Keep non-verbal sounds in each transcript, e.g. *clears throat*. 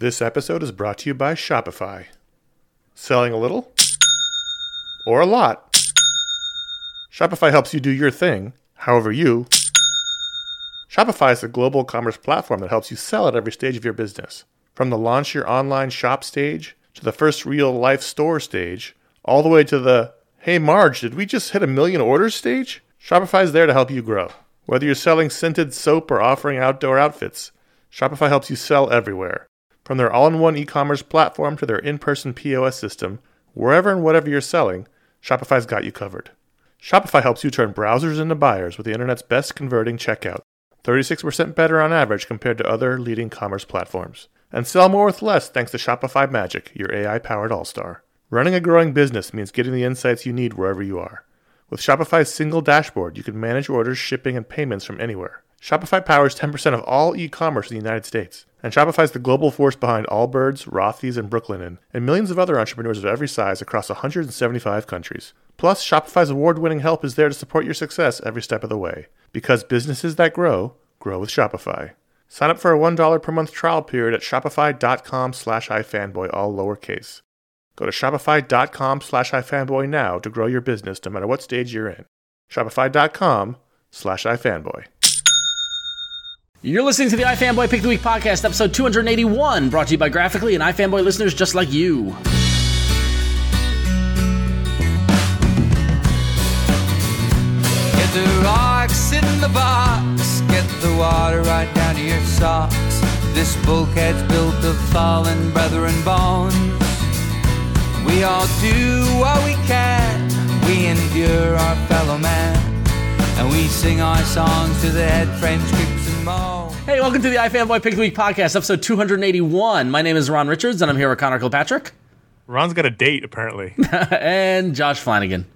This episode is brought to you by Shopify. Selling a little or a lot? Shopify helps you do your thing, however you. Shopify is a global commerce platform that helps you sell at every stage of your business. From the launch your online shop stage to the first real life store stage, all the way to the hey Marge, did we just hit a million orders stage? Shopify is there to help you grow. Whether you're selling scented soap or offering outdoor outfits, Shopify helps you sell everywhere. From their all in one e commerce platform to their in person POS system, wherever and whatever you're selling, Shopify's got you covered. Shopify helps you turn browsers into buyers with the internet's best converting checkout, 36% better on average compared to other leading commerce platforms. And sell more with less thanks to Shopify Magic, your AI powered all star. Running a growing business means getting the insights you need wherever you are. With Shopify's single dashboard, you can manage orders, shipping, and payments from anywhere. Shopify powers 10% of all e commerce in the United States. And Shopify is the global force behind Allbirds, Rothy's, and Brooklinen, and millions of other entrepreneurs of every size across 175 countries. Plus, Shopify's award winning help is there to support your success every step of the way. Because businesses that grow, grow with Shopify. Sign up for a $1 per month trial period at shopify.com slash ifanboy, all lowercase. Go to shopify.com slash ifanboy now to grow your business no matter what stage you're in. Shopify.com slash ifanboy. You're listening to the iFanboy Pick the Week podcast, episode 281, brought to you by Graphicly and iFanboy listeners just like you. Get the rocks in the box, get the water right down to your socks. This bulkhead's built of fallen brethren bones. We all do what we can, we endure our fellow man, and we sing our songs to the head moan. Hey, welcome to the iFanboy Pick of the Week podcast, episode 281. My name is Ron Richards, and I'm here with Conor Kilpatrick Ron's got a date, apparently. *laughs* and Josh Flanagan.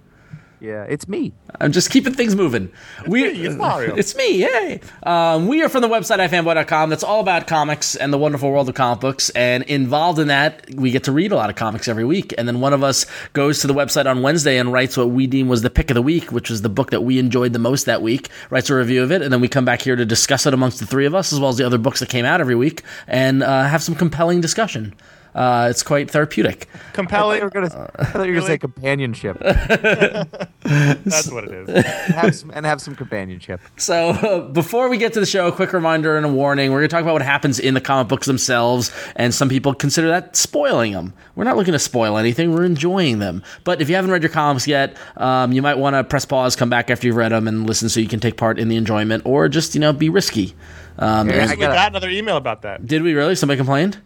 Yeah, it's me. I'm just keeping things moving. We, me, it's Mario. *laughs* It's me, yay. Um, we are from the website ifanboy.com. That's all about comics and the wonderful world of comic books. And involved in that, we get to read a lot of comics every week. And then one of us goes to the website on Wednesday and writes what we deem was the pick of the week, which was the book that we enjoyed the most that week, writes a review of it. And then we come back here to discuss it amongst the three of us, as well as the other books that came out every week, and uh, have some compelling discussion. Uh, it's quite therapeutic. Compelling. you were gonna, I thought you were gonna say companionship. *laughs* That's what it is. have some, and have some companionship. So, uh, *laughs* before we get to the show, a quick reminder and a warning. We're going to talk about what happens in the comic books themselves, and some people consider that spoiling them. We're not looking to spoil anything, we're enjoying them. But if you haven't read your comics yet, um, you might want to press pause, come back after you've read them, and listen so you can take part in the enjoyment, or just, you know, be risky. Um, Yeah, I we gotta- got another email about that. did we really? Somebody complained?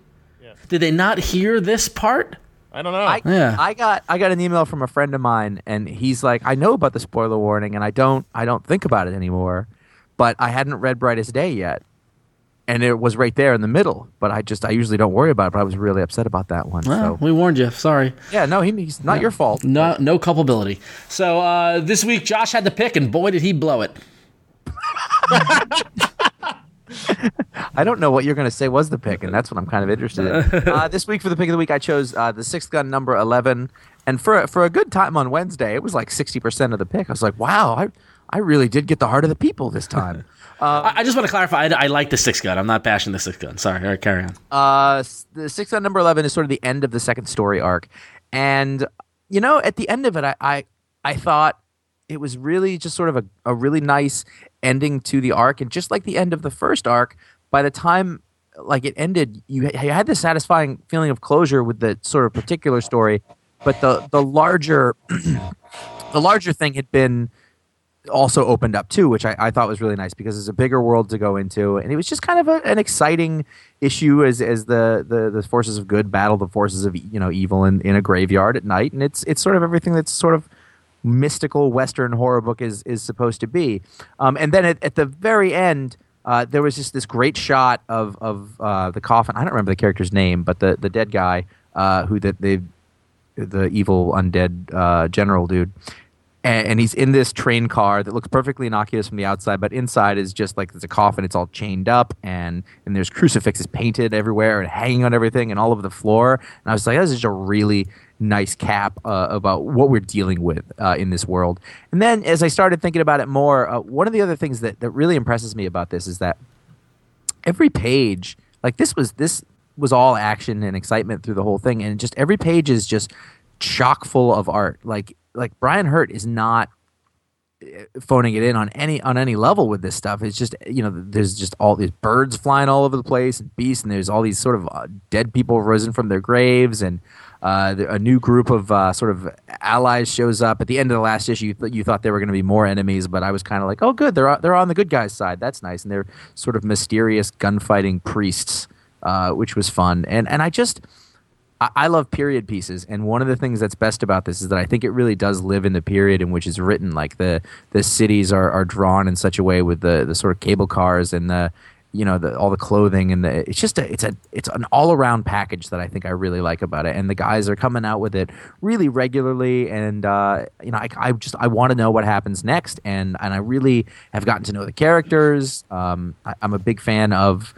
Did they not hear this part? I don't know. I, Yeah. I got I got an email from a friend of mine, and he's like, I know about the spoiler warning, and I don't I don't think about it anymore, but I hadn't read Brightest Day yet, and it was right there in the middle. But I just I usually don't worry about it, but I was really upset about that one. Well, so we warned you. Sorry. yeah, no, he, he's not your fault. No, no culpability. So uh, this week, Josh had the pick, and boy, did he blow it. *laughs* I don't know what you're going to say was the pick, and that's what I'm kind of interested in. *laughs* Uh, this week for the pick of the week, I chose uh, the sixth gun number 11. And for, for a good time on Wednesday, it was like 60% of the pick. I was like, wow, I, I really did get the heart of the people this time. *laughs* I, I just want to clarify. I, I like the six gun. I'm not bashing the six gun. Sorry. All right, carry on. Uh, the sixth gun number 11 is sort of the end of the second story arc. And, you know, at the end of it, I, I, I thought it was really just sort of a, a really nice ending to the arc. And just like the end of the first arc, by the time like it ended, you, you had this satisfying feeling of closure with the sort of particular story, but the the larger *clears throat* the larger thing had been also opened up too, which I, I thought was really nice because it's a bigger world to go into, and it was just kind of a, an exciting issue as as the, the the forces of good battle the forces of you know evil in, in a graveyard at night, and it's it's sort of everything that's sort of mystical Western horror book is is supposed to be. Um, and then at, at the very end, uh, there was just this great shot of of uh, the coffin. I don't remember the character's name, but the the dead guy uh, who that they the evil undead uh, general dude. And, and he's in this train car that looks perfectly innocuous from the outside, but inside is just like there's a coffin. It's all chained up, and and there's crucifixes painted everywhere and hanging on everything and all over the floor. And I was like, this is just a really nice cap uh, about what we're dealing with uh, in this world. And then as I started thinking about it more, uh, one of the other things that that really impresses me about this is that every page like this was this was all action and excitement through the whole thing, and just every page is just chock full of art. Like like Brian Hurtt is not uh, phoning it in on any on any level with this stuff. It's just you know there's just all these birds flying all over the place and beasts, and there's all these sort of uh, dead people risen from their graves, and uh, a new group of uh, sort of allies shows up at the end of the last issue. You, th- you thought there were going to be more enemies, but I was kind of like, oh, good, they're they're on the good guys' side. That's nice, and they're sort of mysterious gunfighting priests, uh, which was fun. And and I just I, I love period pieces, and one of the things that's best about this is that I think it really does live in the period in which it's written. Like the the cities are, are drawn in such a way with the the sort of cable cars and the you know the, all the clothing and the it's just a it's a it's an all around package that I think I really like about it. And the guys are coming out with it really regularly, and uh, you know I, I just I want to know what happens next, and and I really have gotten to know the characters. Um, I, I'm a big fan of.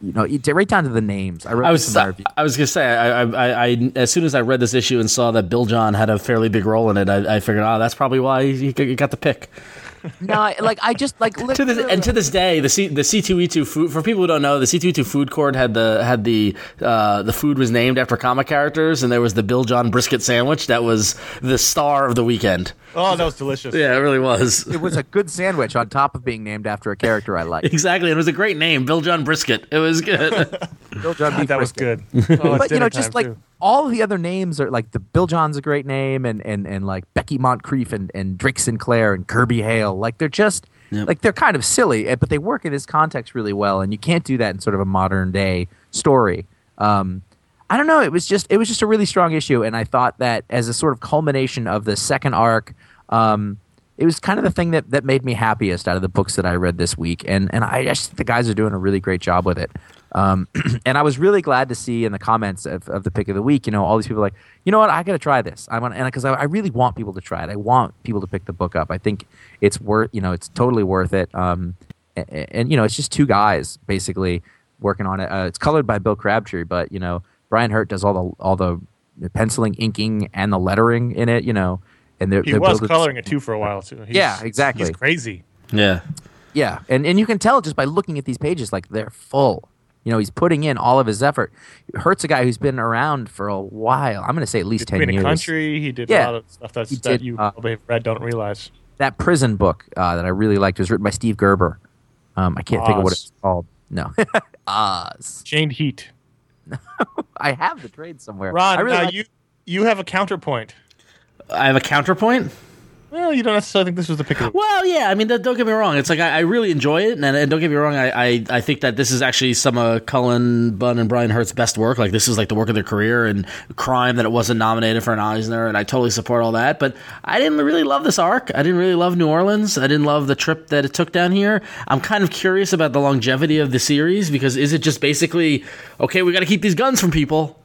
You know, right down to the names. I, I was my. I was gonna say I, I, I, I as soon as I read this issue and saw that Bill John had a fairly big role in it, I, I figured, oh, that's probably why he got the pick. No, like I just like to this literally- and to this day, the C the C two E two food for people who don't know, the C two E two food court had the had the uh, the food was named after comic characters, and there was the Bill John brisket sandwich that was the star of the weekend. Oh, that was delicious. Yeah, it really was. it was a good sandwich on top of being named after a character I like. Exactly, it was a great name, Bill John Brisket. It was good. *laughs* Bill John *laughs* Beef That was good. Oh, But you know, just time, like too. All the other names are like the Bill John's a great name, and and and like Becky Montcrief and and Drake Sinclair and Kirby Hale, like they're just Yep. like they're kind of silly, eh, but they work in this context really well, and you can't do that in sort of a modern day story. Um, I don't know. It was just it was just a really strong issue, and I thought that as a sort of culmination of the second arc, um, it was kind of the thing that, that made me happiest out of the books that I read this week, and and I just think the guys are doing a really great job with it. Um, *clears throat* and I was really glad to see in the comments of, of the pick of the week, you know, all these people like, you know what, I got to try this. I want, and because I, I really want people to try it. I want people to pick the book up. I think it's worth, you know, it's totally worth it. Um, and, and you know, it's just two guys basically working on it. Uh, it's colored by Bill Crabtree, but you know, Brian Hurtt does all the all the penciling, inking, and the lettering in it. You know, and they're, He they're was coloring it too for a while too. He's, Yeah, exactly. He's crazy. yeah, Yeah, and and you can tell just by looking at these pages, like they're full. You know, he's putting in all of his effort. Hurtt's a guy who's been around for a while. I'm going to say at least ten Queen years. of Country. He did Yeah. a lot of stuff that's, He that did, you uh, probably have read, don't realize. That prison book uh, that I really liked was written by Steve Gerber. Um, I can't think of what it's called. No, *laughs* Oz. Chained Heat. *laughs* I have the trade somewhere. Ron, I really now like- you you have a counterpoint. I have a counterpoint. Well, you don't necessarily think this was the pick of Well, yeah, I mean, don't don't get me wrong. It's like I, I really enjoy it, and, and don't get me wrong. I, I, I think that this is actually some of Cullen Bunn and Brian Hurtt's best work. Like this is like the work of their career, and crime that it wasn't nominated for an Eisner, and I totally support all that. But I didn't really love this arc. I didn't really love New Orleans. I didn't love the trip that it took down here. I'm kind of curious about the longevity of the series because is it just basically okay? We got to keep these guns from people.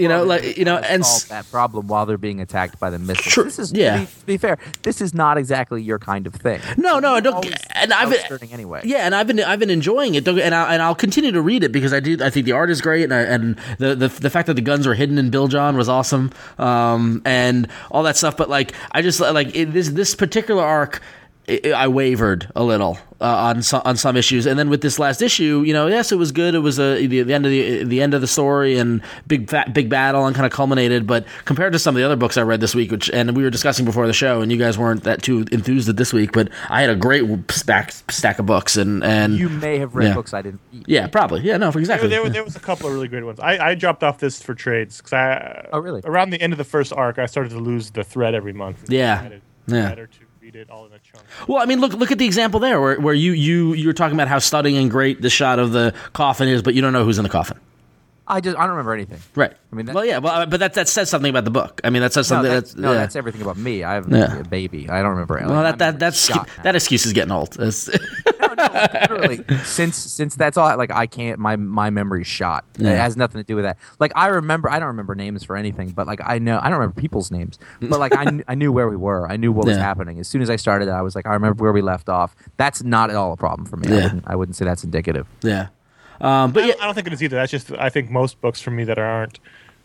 You know, like you know, and solve that problem while they're being attacked by the missiles. Sure, This is yeah. to, be, to be fair. This is not exactly your kind of thing. no, no, I don't. And I've been, anyway. Yeah, and I've been I've been enjoying it, and I, and I'll continue to read it because I do. I think the art is great, and I, and the, the the fact that the guns were hidden in Bill John was awesome, um, and all that stuff. But like, I just like it, this this particular arc. I I wavered a little uh, on some, on some issues, and then with this last issue, you know, yes, it was good. It was a, the, the end of the the end of the story and big fat, big battle and kind of culminated. But compared to some of the other books I read this week, which and we were discussing before the show, and you guys weren't that too enthused with this week, but I had a great stack stack of books, and and You may have read Yeah. books I didn't. read. yeah, probably. Yeah, no, There, exactly. there, there was a couple of really great ones. I, I dropped off this for trades because I. Oh, really? Around the end of the first arc, I started to lose the thread every month. Yeah. I decided Yeah. Better to read it all in a chunk. Well, I mean, look look at the example there, where where you you you're talking about how stunning and great the shot of the coffin is, but you don't know who's in the coffin. I just I don't remember anything. Right. I mean, that- well, yeah, well, uh, but that that says something about the book. I mean, that says No, something. that's, that's, no, yeah. that's everything about me. I have Yeah. a baby. I don't remember. well, like, that that that's now. that excuse is getting old. It's- *laughs* literally since since that's all like I can't my my memory's shot. Yeah. It has nothing to do with that. Like I remember I don't remember names for anything, but like I know I don't remember people's names. But like I kn- I knew where we were. I knew what was happening. As soon as I started I was like I remember where we left off. That's not at all a problem for me. I wouldn't I wouldn't say that's indicative. yeah. Um, but I, yeah, I don't think it is either. That's just I think most books for me that aren't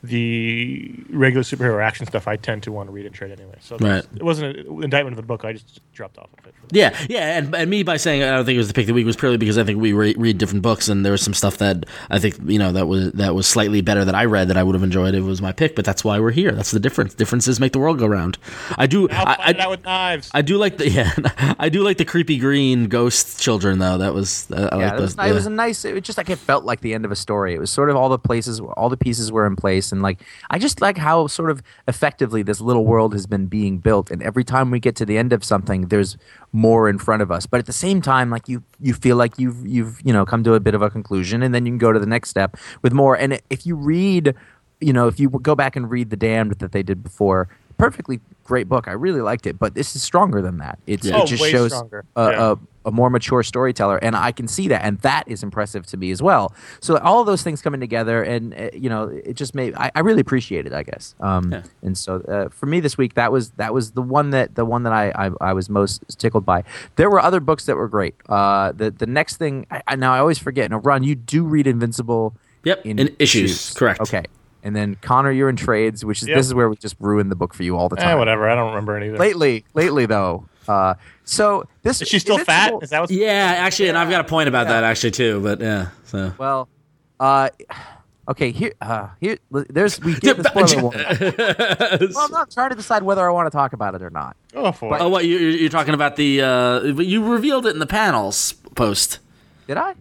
the regular superhero action stuff I tend to want to read and trade anyway. So Right. it wasn't an indictment of the book. I just dropped off of it. Yeah, yeah, and, and me by saying I don't think it was the pick of the week was purely because I think we re- read different books, and there was some stuff that I think you know that was that was slightly better that I read that I would have enjoyed. if It was my pick, but that's why we're here. That's the difference. Differences make the world go round. I do. I'll I, fight it I, out with knives. I do like the *laughs* yeah. I do like the creepy green ghost children though. That was I Yeah, like it was, those. it was a nice. It was just like it felt like the end of a story. It was sort of all the places, all the pieces were in place, and like I just like how sort of effectively this little world has been being built. And every time we get to the end of something, there's more in front of us. But at the same time, like you, you feel like you've you've you know come to a bit of a conclusion, and then you can go to the next step with more. And if you read, you know, if you go back and read the Damned that they did before. Perfectly great book. I really liked it, but this is stronger than that. It's, Yeah. Oh, It just way shows a, Yeah. a, a more mature storyteller, and I can see that, and that is impressive to me as well. So all of those things coming together, and uh, you know, it just made I, I really appreciate it, I guess. Um, Yeah. And so uh, for me this week, that was that was the one that the one that I, I I was most tickled by. There were other books that were great. Uh, the the next thing, I, I, now I always forget. Now, Ron, you do read Invincible. Yep, in issues, correct. Okay. And then Conor, you're in trades, which is Yep. this is where we just ruin the book for you all the Eh, time. whatever. I don't remember it either. Lately, lately though, uh, so this Is she still fat? Invincible- Is that what's Yeah, actually, and I've got a point about Yeah. that actually too. But yeah, so Well, uh, okay. Here, uh, here. There's we did the *laughs* spoiler warning. Well, I'm not trying to decide whether I want to talk about it or not. Go for it. oh, what you, you're you're talking about the? Uh, you revealed it in the panels post. Did I?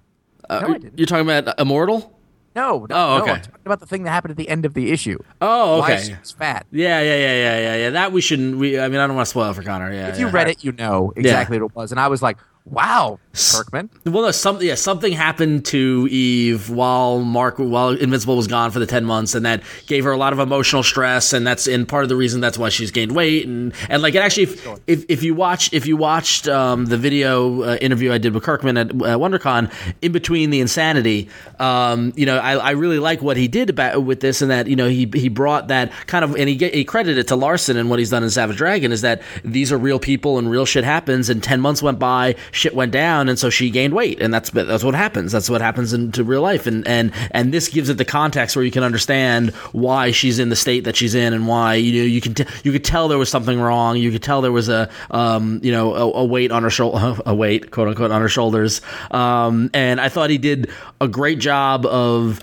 Uh, No, I didn't. You're talking about Immortal? No. no Oh, no. I'm talking about the thing that happened at the end of the issue. Oh, Why okay. she was fat. Yeah, yeah, yeah, yeah, yeah, yeah. That we shouldn't. We, I mean, I don't want to spoil it for Conor. Yeah. If you yeah. read it, you know exactly what it was, and I was like, "Wow, Kirkman." Well, no, something. Yeah, something happened to Eve while Mark, while Invincible was gone for the ten months, and that gave her a lot of emotional stress, and that's and part of the reason that's why she's gained weight, and and like it actually, if if, if you watch, if you watched um, the video uh, interview I did with Kirkman at uh, WonderCon, in between the insanity, um, you know, I, I really like what he did about with this, and that you know he he brought that kind of, and he he credited to Larsen and what he's done in Savage Dragon is that these are real people and real shit happens, and ten months went by, shit went down, and so she gained weight, and that's that's what happens. That's what happens into real life, and and and this gives it the context where you can understand why she's in the state that she's in, and why you know you can t- you could tell there was something wrong. You could tell there was a um you know a, a weight on her shoulder, *laughs* a weight quote unquote on her shoulders. Um, and I thought he did a great job of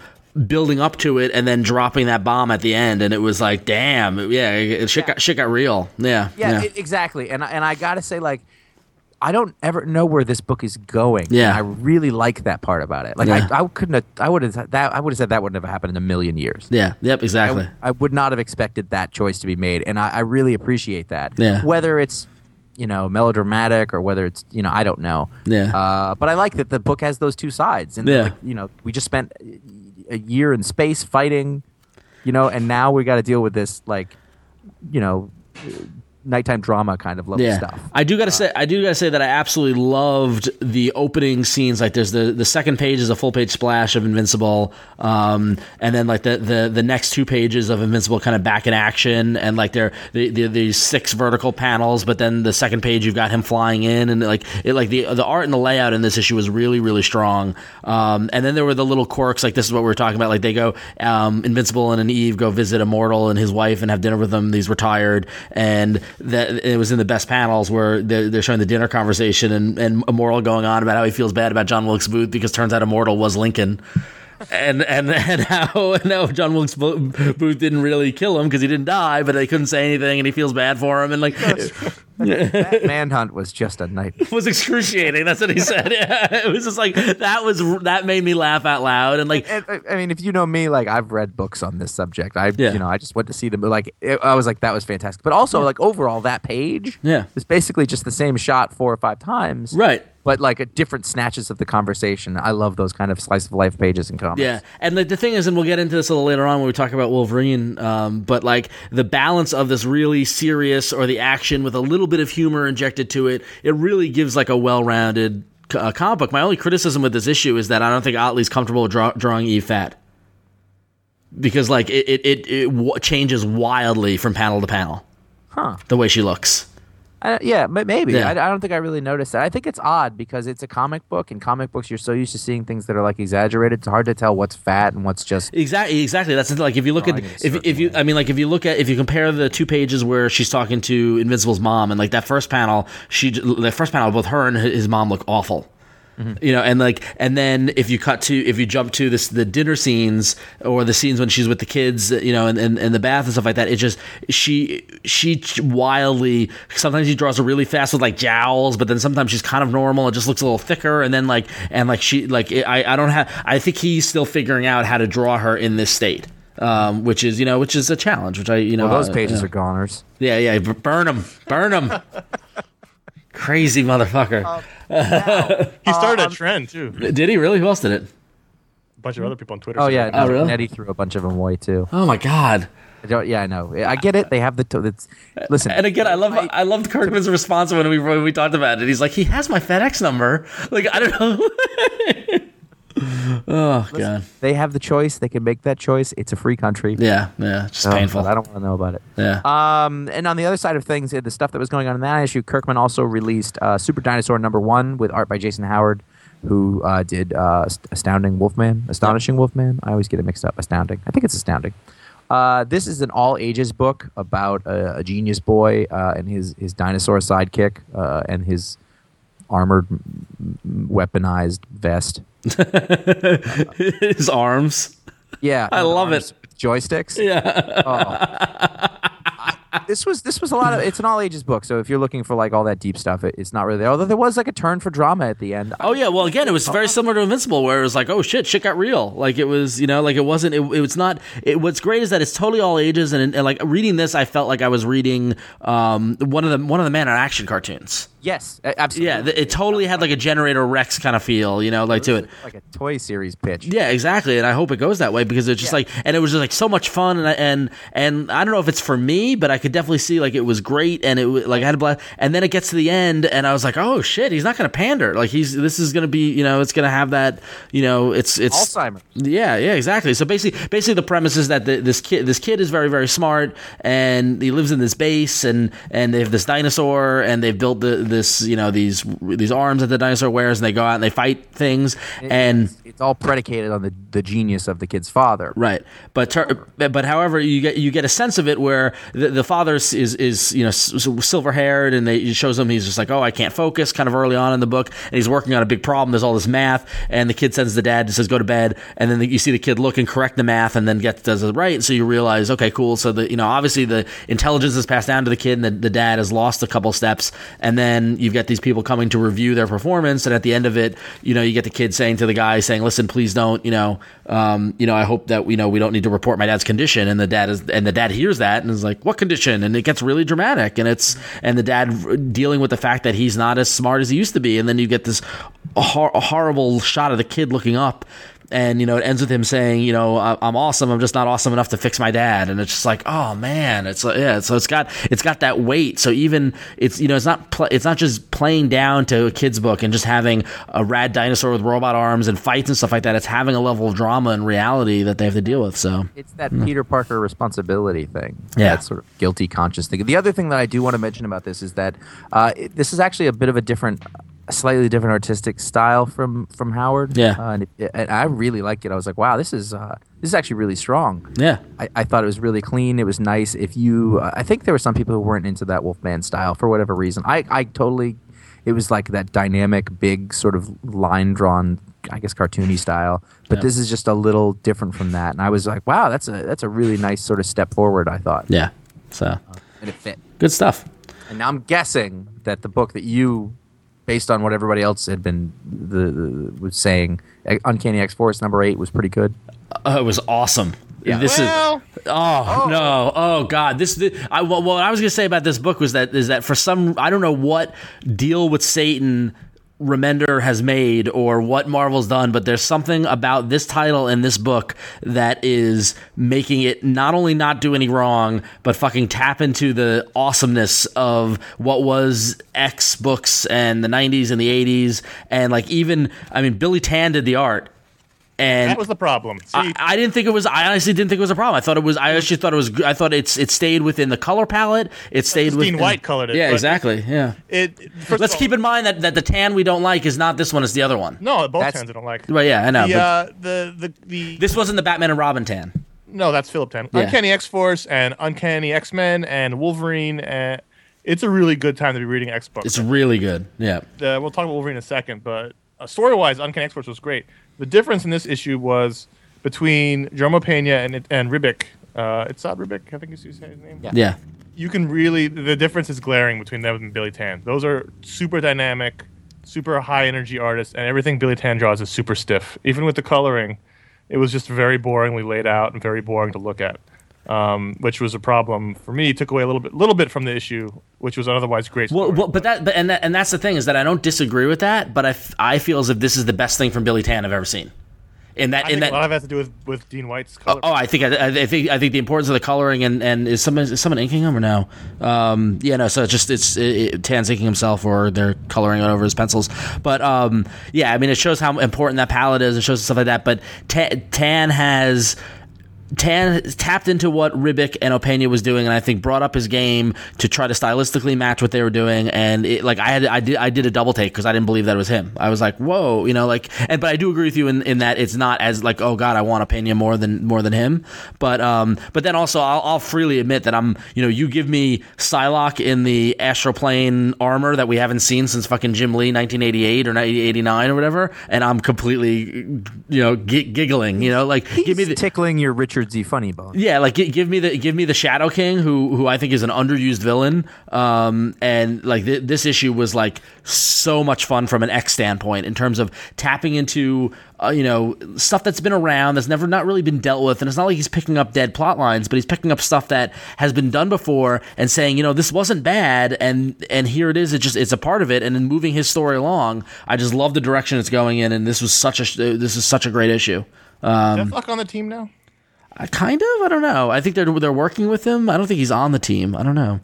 building up to it and then dropping that bomb at the end and it was like damn yeah it, shit, Got, shit got real yeah Yeah, it- exactly. And and I gotta say, like, I don't ever know where this book is going. Yeah. and I really like that part about it. Like, Yeah. I, I couldn't have. I would have that. I would have said that wouldn't have happened in a million years. yeah yep exactly I, I would not have expected that choice to be made, and I, I really appreciate that. Yeah. Whether it's you know melodramatic or whether it's you know I don't know. Yeah. Uh, but I like that the book has those two sides, and Yeah. like, you know we just spent a year in space fighting, you know, and now we got to deal with this like, you know, nighttime drama kind of level yeah. stuff. I do gotta say, I do gotta say that I absolutely loved the opening scenes. Like, there's the the second page is a full page splash of Invincible, um, and then like the, the the next two pages of Invincible kind of back in action, and like there the, the these six vertical panels. But then the second page, you've got him flying in, and like it like the the art and the layout in this issue was really really strong. Um, and then there were the little quirks, like this is what we were talking about. Like they go, um, Invincible and an Eve go visit Immortal and his wife and have dinner with them. He's retired, and that it was in the best panels where they're, they're showing the dinner conversation and, and Immortal going on about how he feels bad about John Wilkes Booth because turns out Immortal was Lincoln. And and *laughs* and how how John Wilkes Booth didn't really kill him because he didn't die, but they couldn't say anything, and he feels bad for him, and like that manhunt was just a nightmare. *laughs* it was excruciating. That's what he said. *laughs* Yeah, it was just like that was that made me laugh out loud, and like And, I- I mean, if you know me, like I've read books on this subject. I, Yeah. you know, I just went to see them. Like it, I was like, that was fantastic. But also, like overall, that page, Yeah. is basically just the same shot four or five times, right. But like a different snatches of the conversation. I love those kind of slice of life pages in comics. Yeah, and the, the thing is, and we'll get into this a little later on when we talk about Wolverine. Um, but like the balance of this really serious or the action with a little bit of humor injected to it, it really gives like a well-rounded uh, comic book. My only criticism with this issue is that I don't think Ottley's comfortable draw, drawing Eve fat because like it it it, it w- changes wildly from panel to panel. Huh. The way she looks. Uh, yeah, ma- maybe. Yeah. I, I don't think I really noticed that. I think it's odd because it's a comic book, and comic books you're so used to seeing things that are like exaggerated. It's hard to tell what's fat and what's just. Exactly, exactly. That's like if you look at Drawing it a if if you way. I mean like if you look at if you compare the two pages where she's talking to Invincible's mom and like that first panel, she the first panel both her and his mom look awful. Mm-hmm. You know, and like, and then if you cut to, if you jump to this, the dinner scenes or the scenes when she's with the kids, you know, and and, in the bath and stuff like that, it just, she, she wildly, sometimes she draws her really fast with like jowls, but then sometimes she's kind of normal. It just looks a little thicker. And then like, and like she, like, I, I don't have, I think he's still figuring out how to draw her in this state. Um, which is, you know, which is a challenge, which I, you know, Well, those uh, pages yeah. are goners. Yeah, yeah, burn them, burn them. *laughs* Crazy motherfucker. Um, *laughs* he started a um, trend too. Did he really? Who else did it? A bunch of other people on Twitter. Oh said yeah, that. Oh, really? Nettie threw a bunch of them away too. Oh my god. I don't, yeah, I know. I get it. They have the. To- it's, listen, And again, I love I loved Kirkman's response when we when we talked about it. He's like, he has my FedEx number. Like I don't know. *laughs* *laughs* oh god. they have the choice. They can make that choice. It's a free country. Yeah, yeah. It's just Oh, painful. I don't want to know about it. Yeah. Um, and on the other side of things, the stuff that was going on in that issue, Kirkman also released uh, Super Dinosaur number one with art by Jason Howard, who uh, did uh, Astounding Wolfman, Astonishing Wolfman. I always get it mixed up. Astounding. I think it's Astounding. Uh, this is an all ages book about a, a genius boy uh, and his, his dinosaur sidekick uh, and his armored, weaponized vest. *laughs* His arms. Yeah, I love it. Joysticks. Yeah. this was this was a lot of it's an all ages book so if you're looking for like all that deep stuff it, it's not really there although there was like a turn for drama at the end Oh yeah, well again, it was very similar to Invincible, where it was like, oh shit, shit got real. Like it was, you know, like it wasn't. It, it was not. It, what's great is that it's totally all ages, and, and like reading this, I felt like I was reading um, one of the one of the Man of Action cartoons. Yes absolutely Yeah, it totally had like a Generator Rex kind of feel, you know, like to it. like a toy series pitch Yeah, exactly, and I hope it goes that way because it's just Yeah. like, and it was just like so much fun, and I- and and I don't know if it's for me, but I could definitely see like it was great, and it like I had a blast, and then it gets to the end, and I was like, oh shit, he's not going to pander, like he's this is going to be, you know, it's going to have that, you know, it's it's alzheimer's yeah, yeah, exactly. So basically, basically the premise is that the, this kid, this kid is very, very smart, and he lives in this base, and and they have this dinosaur, and they've built the, this, you know, these these arms that the dinosaur wears, and they go out and they fight things, and it's, it's all predicated on the, the genius of the kid's father Right, but ter- but however, you get you get a sense of it where the, the father is is, you know silver haired, and they, it shows him he's just like oh I can't focus kind of early on in the book, and he's working on a big problem. There's all this math, and the kid sends the dad and says go to bed, and then you see the kid look and correct the math, and then get does it right. So you realize okay cool. So the you know obviously the intelligence is passed down to the kid, and the, the dad has lost a couple steps, and then you've got these people coming to review their performance, and at the end of it, you know you get the kid saying to the guy saying listen please don't you know um, you know I hope that you know we don't need to report my dad's condition. And the dad is and the dad hears that and is like what condition? And it gets really dramatic and it's and the dad dealing with the fact that he's not as smart as he used to be. And then you get this hor- horrible shot of the kid looking up and you know it ends with him saying you know "I- i'm awesome. I'm just not awesome enough to fix my dad. And it's just like oh man. It's like yeah so it's got it's got that weight. So even it's you know it's not pl- it's not just playing down to a kid's book and just having a rad dinosaur with robot arms and fights and stuff like that. It's having a level of drama and reality that they have to deal with so. It's that peter parker responsibility thing. Yeah. that sort of guilty conscious thing. The other thing that i do want to mention about this is that uh, it, this is actually a bit of a different a slightly different artistic style from from howard Yeah. uh, and, it, and i really liked it i was like wow this is uh, this is actually really strong yeah I, I thought it was really clean. It was nice. If you, uh, I think there were some people who weren't into that Wolfman style for whatever reason. I, I totally, it was like that dynamic, big sort of line drawn, I guess cartoony style. But Yeah. this is just a little different from that. And I was like, wow, that's a that's a really nice sort of step forward. I thought, yeah so and it fit. good stuff And now I'm guessing that the book that you, based on what everybody else had been the, the was saying, Uncanny X Force number eight was pretty good. Oh, it was awesome. Yeah. This Well- is oh, no oh god this, this I what, what I was gonna say about this book was that is that for some I don't know what deal with Satan Remender has made or what Marvel's done, but there's something about this title and this book that is making it not only not do any wrong, but fucking tap into the awesomeness of what was X books and the 90s and the 80s. And like even, I mean, Billy Tan did the art and That was the problem. See, I, I didn't think it was. I honestly didn't think it was a problem. I thought it was. I actually thought it was. good. I thought it's it stayed within the color palette. It stayed Dean with White colored it, Yeah, exactly. Yeah. it, first Let's all- keep in mind that, that the tan we don't like is not this one. It's the other one. No, both That's- tans I don't like. But yeah, I know. The, but uh, the the the this wasn't the Batman and Robin tan. no, that's Philip Tan. Yeah. Uncanny X Force and Uncanny X Men and Wolverine. And it's a really good time to be reading X books. It's really good. Yeah. uh, we'll talk about Wolverine in a second, but story wise, Uncanny X Force was great. The difference in this issue was between Jerome Opena and and Ribic. Uh, it's not Ribic, I think is his name. Yeah. Yeah. You can really the difference is glaring between them and Billy Tan. Those are super dynamic, super high energy artists, and everything Billy Tan draws is super stiff. Even with the coloring, it was just very boringly laid out and very boring to look at. Um, which was a problem for me. It took away a little bit, little bit from the issue, which was otherwise great. Well, well, but that, but, and that, and that's the thing is that I don't disagree with that, but I, f- I feel as if this is the best thing from Billy Tan I've ever seen. In that, I in that, a lot of it has to do with, with Dean White's color. Oh, I think I, I think I think the importance of the coloring and, and is someone is someone inking him or no? Um, yeah, no. So it's just it's it, it, Tan's inking himself or they're coloring it over his pencils. But um, yeah, I mean it shows how important that palette is. It shows stuff like that. But Tan, Tan has. Tan tapped into what Ribic and Opena was doing, and I think brought up his game to try to stylistically match what they were doing. And it, like I had, I did, I did a double take because I didn't believe that it was him. I was like, whoa, you know, like. And but I do agree with you in, in that it's not as like, oh god, I want Opena more than more than him. But um, but then also I'll, I'll freely admit that I'm, you know, you give me Psylocke in the astral plane armor that we haven't seen since fucking Jim Lee, 1988 or 1989 or whatever, and I'm completely, you know, gi- giggling. You know, like give me the tickling your Richard Z. Funny bone. yeah, like gi- give me the give me the Shadow King, who who I think is an underused villain. Um, and like th- this issue was like so much fun from an X standpoint in terms of tapping into uh, you know stuff that's been around that's never not really been dealt with, and it's not like he's picking up dead plot lines, but he's picking up stuff that has been done before and saying you know this wasn't bad, and and here it is. It just it's a part of it, and then moving his story along. I just love the direction it's going in, and this was such a this is such a great issue. Um, Is Deathlok on the team now? I kind of. I don't know. I think they're they're working with him. I don't think he's on the team. I don't know.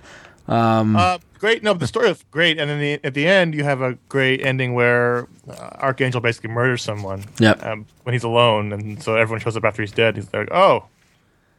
Uh, great. No, the story was great, and then the, at the end, you have a great ending where uh, Archangel basically murders someone. Yep. Um, when he's alone, and so everyone shows up after he's dead. He's like, "Oh,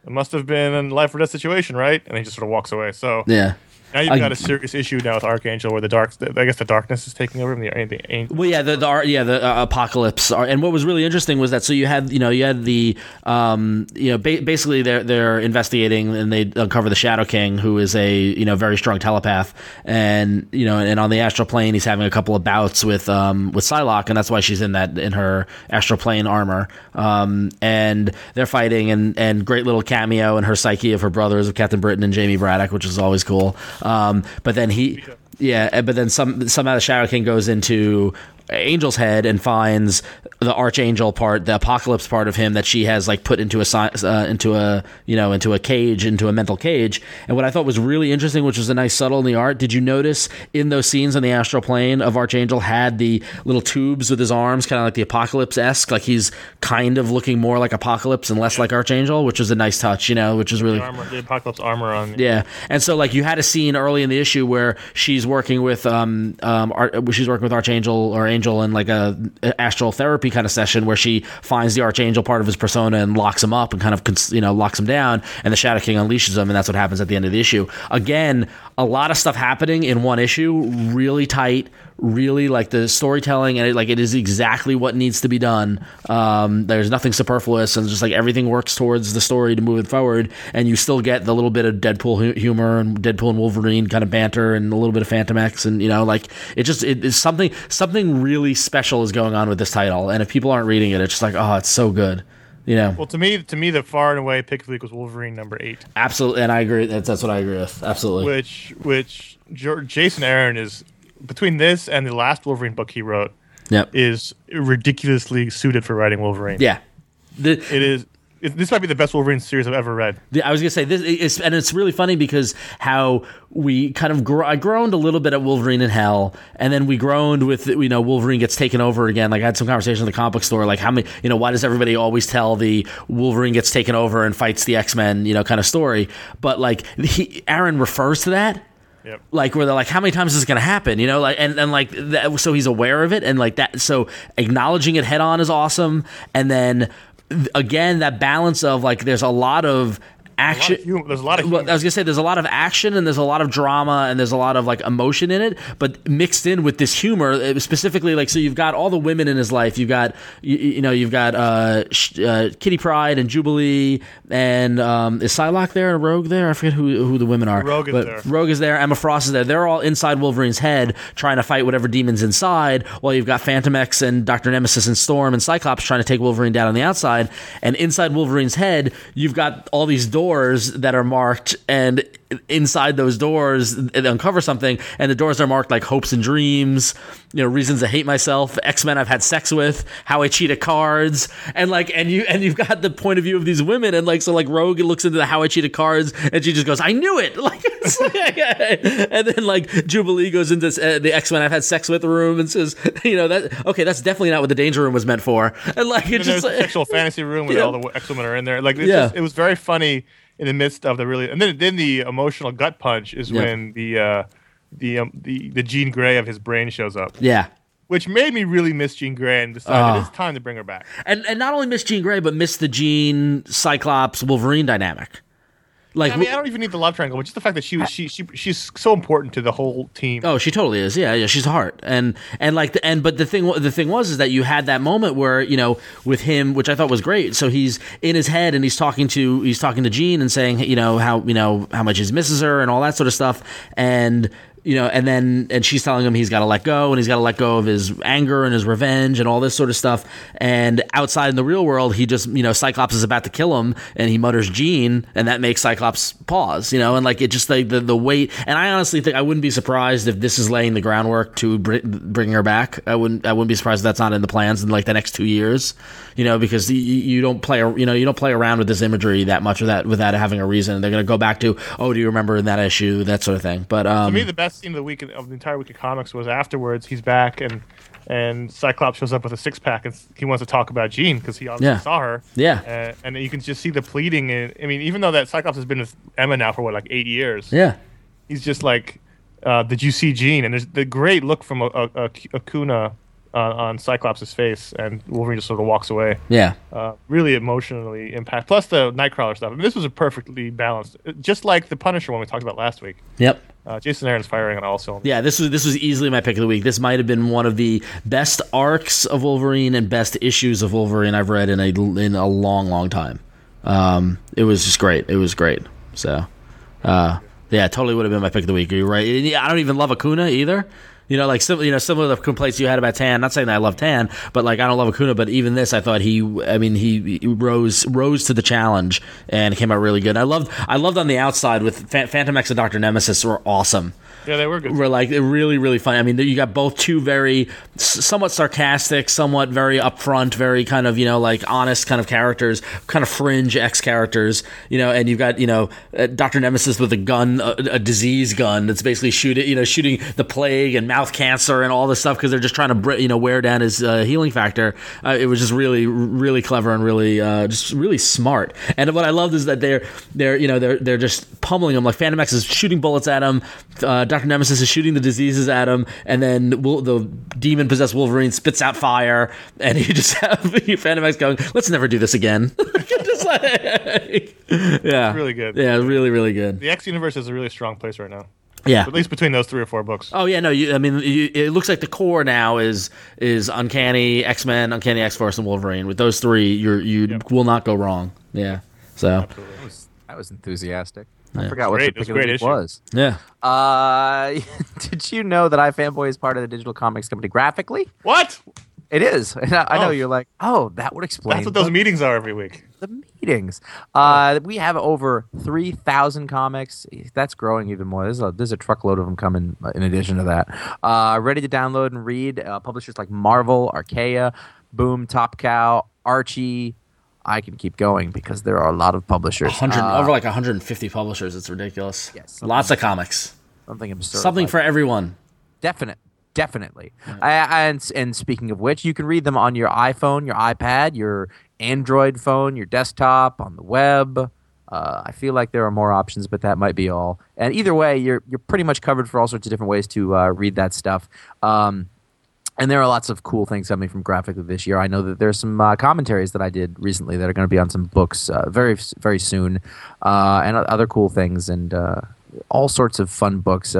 it must have been a life or death situation, right?" And he just sort of walks away. So Yeah. Now you've got a serious issue now with Archangel, where the dark, I guess the darkness is taking over. And the, the angel. Well, yeah, the, the yeah, the uh, apocalypse, are, and what was really interesting was that so you had, you know, you had the, um, you know, ba- basically they're they're investigating and they uncover the Shadow King, who is a you know very strong telepath, and you know, and on the astral plane he's having a couple of bouts with um with Psylocke, and that's why she's in that in her astral plane armor, um, and they're fighting, and and great little cameo in her psyche of her brothers of Captain Britain and Jamie Braddock, which is always cool, um, but then he. Yeah, uh, but then some somehow the Shadow King goes into Angel's head and finds the Archangel part, the Apocalypse part of him that she has like put into a uh, into a you know into a cage, into a mental cage. And what I thought was really interesting, which was a nice subtle in the art, did you notice in those scenes on the astral plane of Archangel had the little tubes with his arms, kind of like the Apocalypse esque, like he's kind of looking more like Apocalypse and less like Archangel, which was a nice touch, you know, which is really The armor, the apocalypse armor on. yeah, and so like you had a scene early in the issue where she's working with um um Ar- she's working with Archangel or Angel in like a, a astral therapy kind of session where she finds the Archangel part of his persona and locks him up and kind of you know locks him down, and the Shadow King unleashes him, and that's what happens at the end of the issue. Again, a lot of stuff happening in one issue, really tight. Really like the storytelling and it, like it is exactly what needs to be done. Um, there's nothing superfluous and just like everything works towards the story to move it forward, and you still get the little bit of Deadpool hu- humor and Deadpool and Wolverine kind of banter and a little bit of Fantomex and you know like it just it is something something really special is going on with this title, and if people aren't reading it, it's just like oh it's so good, you know. Well, to me, to me, the far and away pick of the week was Wolverine number eight, Absolutely, and I agree. That's, that's what I agree with. Absolutely. which which Jason Aaron is between this and the last Wolverine book he wrote Yep. is ridiculously suited for writing Wolverine. yeah. The, it is. It, this might be the best Wolverine series I've ever read. The- I was gonna say this, is, and it's really funny because how we kind of gro- I groaned a little bit at Wolverine in Hell, and then we groaned with you know Wolverine gets taken over again. Like I had some conversation in the comic book store, like how many you know why does everybody always tell the Wolverine gets taken over and fights the X Men you know kind of story, but like he Aaron refers to that. Yep. like where they're like how many times is this to happen you know like and, and like that, so he's aware of it and like that so acknowledging it head on is awesome and then again that balance of like there's a lot of action of hum- there's a lot of humor. I was gonna say there's a lot of action and there's a lot of drama and there's a lot of like emotion in it, but mixed in with this humor, uh, specifically like so you've got all the women in his life. You've got you, you know you've got uh, uh, Kitty Pryde and Jubilee and um, is Psylocke there and Rogue there? I forget who who the women are. Rogue is but there. Rogue is there. Emma Frost is there. They're all inside Wolverine's head trying to fight whatever demons inside. While you've got Fantomex and Doctor Nemesis and Storm and Cyclops trying to take Wolverine down on the outside. And inside Wolverine's head, you've got all these doors that are marked, and inside those doors, it uncover something, and the doors are marked like hopes and dreams. You know, reasons to hate myself, X Men I've had sex with, how I cheat at cards, and like, and you and you've got the point of view of these women, and like, so like Rogue looks into the how I cheat at cards, and she just goes, "I knew it!" *laughs* Like, like- *laughs* and then like Jubilee goes into uh, the X Men I've had sex with room and says, *laughs* "You know that okay, that's definitely not what the Danger Room was meant for," and like it's just a like, sexual fantasy room where Yeah. all the X Men are in there. Like, it's Yeah. just, it was very funny in the midst of the really, and then then the emotional gut punch is Yeah. when the uh, the um, the the Jean Grey of his brain shows up, yeah. which made me really miss Jean Grey and decide Ah. that it's time to bring her back. and and not only Miss Jean Grey, but Miss the Jean Cyclops Wolverine dynamic. Like, I mean, I don't even need the love triangle, but just the fact that she was she, she she's so important to the whole team. oh, she totally is. Yeah, yeah, she's a heart. And and like the, and but the thing the thing was is that you had that moment where you know with him, which I thought was great. So he's in his head and he's talking to he's talking to Jean and saying you know how you know how much he misses her and all that sort of stuff. And you know, and then and she's telling him he's got to let go and he's got to let go of his anger and his revenge and all this sort of stuff. And outside in the real world, he just you know Cyclops is about to kill him and he mutters Jean, and that makes Cyclops pause. You know, and like it just like the the weight. And I honestly think I wouldn't be surprised if this is laying the groundwork to br- bring her back. I wouldn't I wouldn't be surprised if that's not in the plans in like the next two years. You know, because you, you don't play you know you don't play around with this imagery that much without without having a reason. They're gonna go back to oh do you remember that issue that sort of thing. But um, To me, the best scene of the week of the entire week of comics was afterwards. He's back and and Cyclops shows up with a six pack and he wants to talk about Jean because he obviously Yeah. saw her. Yeah. uh, and you can just see the pleading. And I mean, even though that Cyclops has been with Emma now for what like eight years, yeah. he's just like, uh, "Did you see Jean?" And there's the great look from a, a, a, Acuna uh, on Cyclops' face, and Wolverine just sort of walks away. Yeah. Uh, really emotionally impact. Plus the Nightcrawler stuff. I mean, this was a perfectly balanced, just like the Punisher one we talked about last week. Yep. Uh, Jason Aaron's firing on all cylinders. Yeah, this was this was easily my pick of the week. This might have been one of the best arcs of Wolverine and best issues of Wolverine I've read in a in a long, long time. Um, it was just great. It was great. So, uh, yeah, totally would have been my pick of the week. You're right. I don't even love Acuna either. You know, like sim- you know, similar to the complaints you had about Tan. Not saying that I love Tan, but like I don't love Acuna. But even this, I thought he, I mean, he, he rose rose to the challenge and came out really good. I loved, I loved on the outside with Phan- Fantomex and Doctor Nemesis were awesome Yeah, they were good. were like really really funny. I mean, you got both two very somewhat sarcastic, somewhat very upfront, very kind of you know like honest kind of characters, kind of fringe X characters, you know. And you've got you know uh, Doctor Nemesis with a gun, a, a disease gun that's basically shooting you know shooting the plague and mouth cancer and all this stuff because they're just trying to you know wear down his uh, healing factor. Uh, it was just really really clever and really uh, just really smart. And what I loved is that they're they're you know they're they're just pummeling him like Fantomex is shooting bullets at him. Uh, Doctor Nemesis is shooting the diseases at him, and then Wol- the demon possessed Wolverine spits out fire, and you just have *laughs* the Fantomex going, "Let's never do this again." *laughs* Just like- yeah, really good. Yeah, really, really good. The X universe is a really strong place right now. Yeah. At least between those three or four books. Oh yeah, no. You, I mean, you, it looks like the core now is is Uncanny X Men, Uncanny X Force, and Wolverine. With those three, you're you will not go wrong. Yeah. So That was, that was enthusiastic. I forgot what Great. the It was pick of the great week issue. was. yeah. Uh, *laughs* did you know that iFanboy is part of the digital comics company Graphicly? What? It is. *laughs* And I I know Oh. you're like, oh, that would explain That's what those meetings are every week. the meetings. Uh, we have over three thousand comics. That's growing even more. There's a there's a truckload of them coming. uh, In addition to that, uh, ready to download and read. Uh, publishers like Marvel, Archaia, Boom, Top Cow, Archie. I can keep going because there are a lot of publishers. 100 Uh, over like 150 publishers. It's ridiculous. Yes. Lots of comics. something absurd. Something like for everyone. Definite, definitely. I, and and speaking of which, you can read them on your iPhone, your iPad, your Android phone, your desktop, on the web. Uh, I feel like there are more options, but that might be all. And either way, you're you're pretty much covered for all sorts of different ways to uh, read that stuff. Um, and there are lots of cool things coming from Graphicly this year. I know that there's some uh, commentaries that I did recently that are going to be on some books uh, very very soon, uh, and other cool things and uh, all sorts of fun books.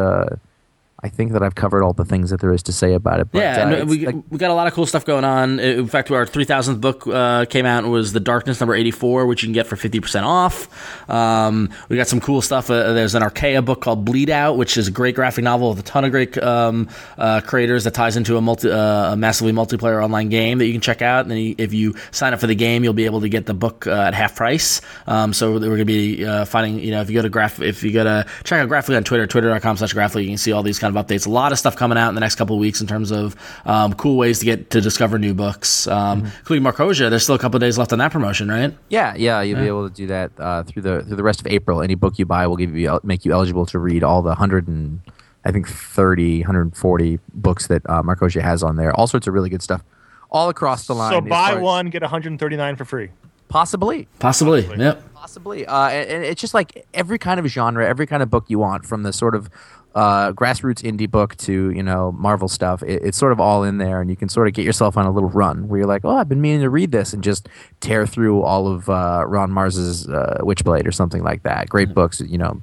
Uh, I think that I've covered all the things that there is to say about it. But, yeah, uh, no, we, like- we got a lot of cool stuff going on. In fact, our 3000th book uh, came out and was The Darkness number 84, which you can get for 50% off. Um, we got some cool stuff. Uh, there's an Archaia book called Bleed Out, which is a great graphic novel with a ton of great um, uh, creators that ties into a, multi, uh, a massively multiplayer online game that you can check out. And you, if you sign up for the game, you'll be able to get the book uh, at half price. Um, so we're going to be uh, finding, you know, if you go to graph, if you go to check out Graphicly on Twitter, twitter.com slash Graphicly, you can see all these kind of updates. A lot of stuff coming out in the next couple of weeks in terms of um, cool ways to get to discover new books, um, including Archaia. There's still a couple of days left on that promotion, right? Yeah, yeah, you'll be able to do that uh, through the through the rest of April. Any book you buy will give you make you eligible to read all the hundred and I think 30, 140 books that uh, Archaia has on there. All sorts of really good stuff, all across the line. So buy far as- one, get 139 for free. possibly, Possibly. Yep. possibly. Uh, and, and it's just like every kind of genre, every kind of book you want, from the sort of uh, grassroots indie book to you know Marvel stuff. It, it's sort of all in there, and you can sort of get yourself on a little run where you're like, oh, I've been meaning to read this, and just tear through all of uh, Ron Marz's uh, Witchblade or something like that. Great books, you know.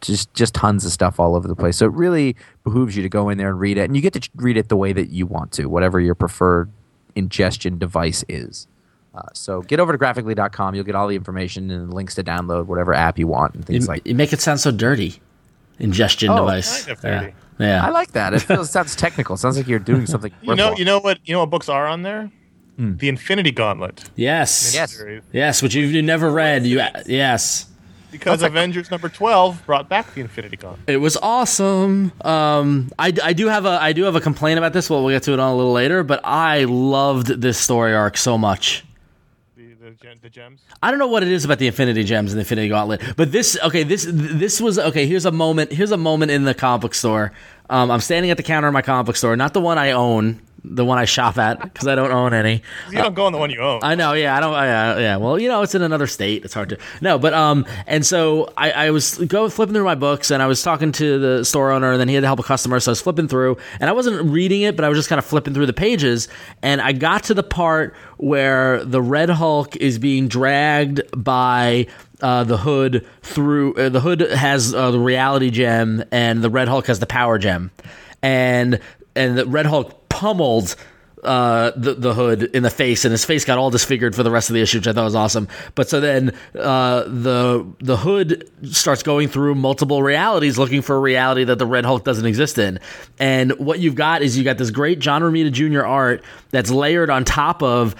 Just, just tons of stuff all over the place. So it really behooves you to go in there and read it, and you get to read it the way that you want to, whatever your preferred ingestion device is. Uh, so get over to graphicly.com. You'll get all the information and links to download whatever app you want and things like you make it sound so dirty. Ingestion Oh, device. kind of yeah. dirty. Yeah. I like that. It feels sounds technical. Sounds like you're doing something. You know, you know what? You know what books are on there? The Infinity Gauntlet. yes. Yes. Yes, which you've never read. You yes. Because Avengers number 12 brought back the Infinity Gauntlet. It was awesome. Um, I, I do have a I do have a complaint about this. Well, we'll get to it on a little later. But I loved this story arc so much. The, the, gem- the gems. I don't know what it is about the Infinity Gems and the Infinity Gauntlet, but this okay. This this was okay. Here's a moment. Here's a moment in the comic book store. Um, I'm standing at the counter in my comic book store, not the one I own, the one I shop at because I don't own any. You don't go on the one you own. I know, yeah, I don't, I, uh, yeah. Well, you know, it's in another state. It's hard to no, but um, and so I, I was go flipping through my books, and I was talking to the store owner, and then he had to help a customer, so I was flipping through, and I wasn't reading it, but I was just kind of flipping through the pages, and I got to the part where the Red Hulk is being dragged by. Uh, the hood through uh, the hood has uh, the reality gem and the red hulk has the power gem and and the red hulk pummeled uh, the the hood in the face, and his face got all disfigured for the rest of the issue, which I thought was awesome. But so then uh, the the hood starts going through multiple realities, looking for a reality that the Red Hulk doesn't exist in. And what you've got is you got this great John Romita Jr. art that's layered on top of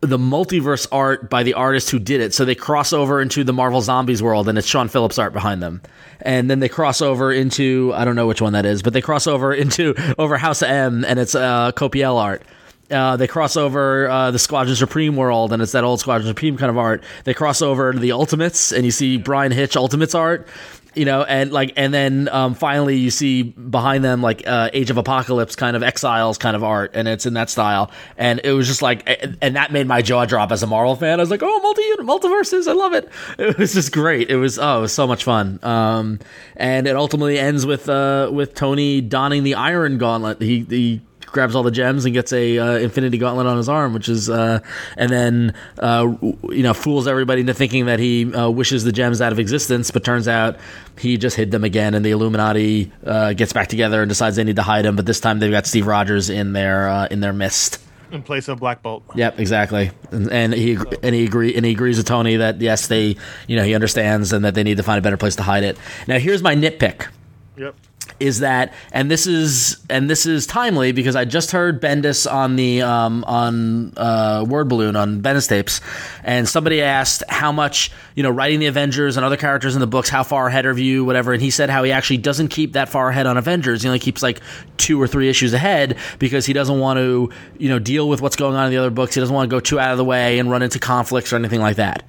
the multiverse art by the artist who did it. So they cross over into the Marvel Zombies world, and it's Sean Phillips art behind them. And then they cross over into I don't know which one that is, but they cross over *laughs* into over House M, and it's uh, Coipel art. Uh, they cross over uh, the Squadron Supreme world, and it's that old Squadron Supreme kind of art. They cross over to the Ultimates, and you see Bryan Hitch Ultimates art, you know, and like, and then um, finally you see behind them like uh, Age of Apocalypse kind of Exiles kind of art, and it's in that style. And it was just like, and- that made my jaw drop as a Marvel fan. I was like, oh, multi multiverses, I love it. *laughs* It was just great. It was oh, it was so much fun. Um, and it ultimately ends with uh, with Tony donning the Iron Gauntlet. He he grabs all the gems and gets a uh, infinity gauntlet on his arm which is uh, and then uh, you know fools everybody into thinking that he uh, wishes the gems out of existence but turns out he just hid them again and the illuminati uh, gets back together and decides they need to hide him but this time they've got steve rogers in their uh, in their midst in place of Black Bolt. Yep, exactly. And, and he and he agree and he agrees with Tony that yes, they you know he understands and that they need to find a better place to hide it. Now here's my nitpick Yep. Is that and this is and this is timely because I just heard Bendis on the um, on uh, Word Balloon on Bendis tapes, and somebody asked how much you know writing the Avengers and other characters in the books, how far ahead are you, whatever, and he said how he actually doesn't keep that far ahead on Avengers. He only keeps like two or three issues ahead because he doesn't want to you know deal with what's going on in the other books. He doesn't want to go too out of the way and run into conflicts or anything like that.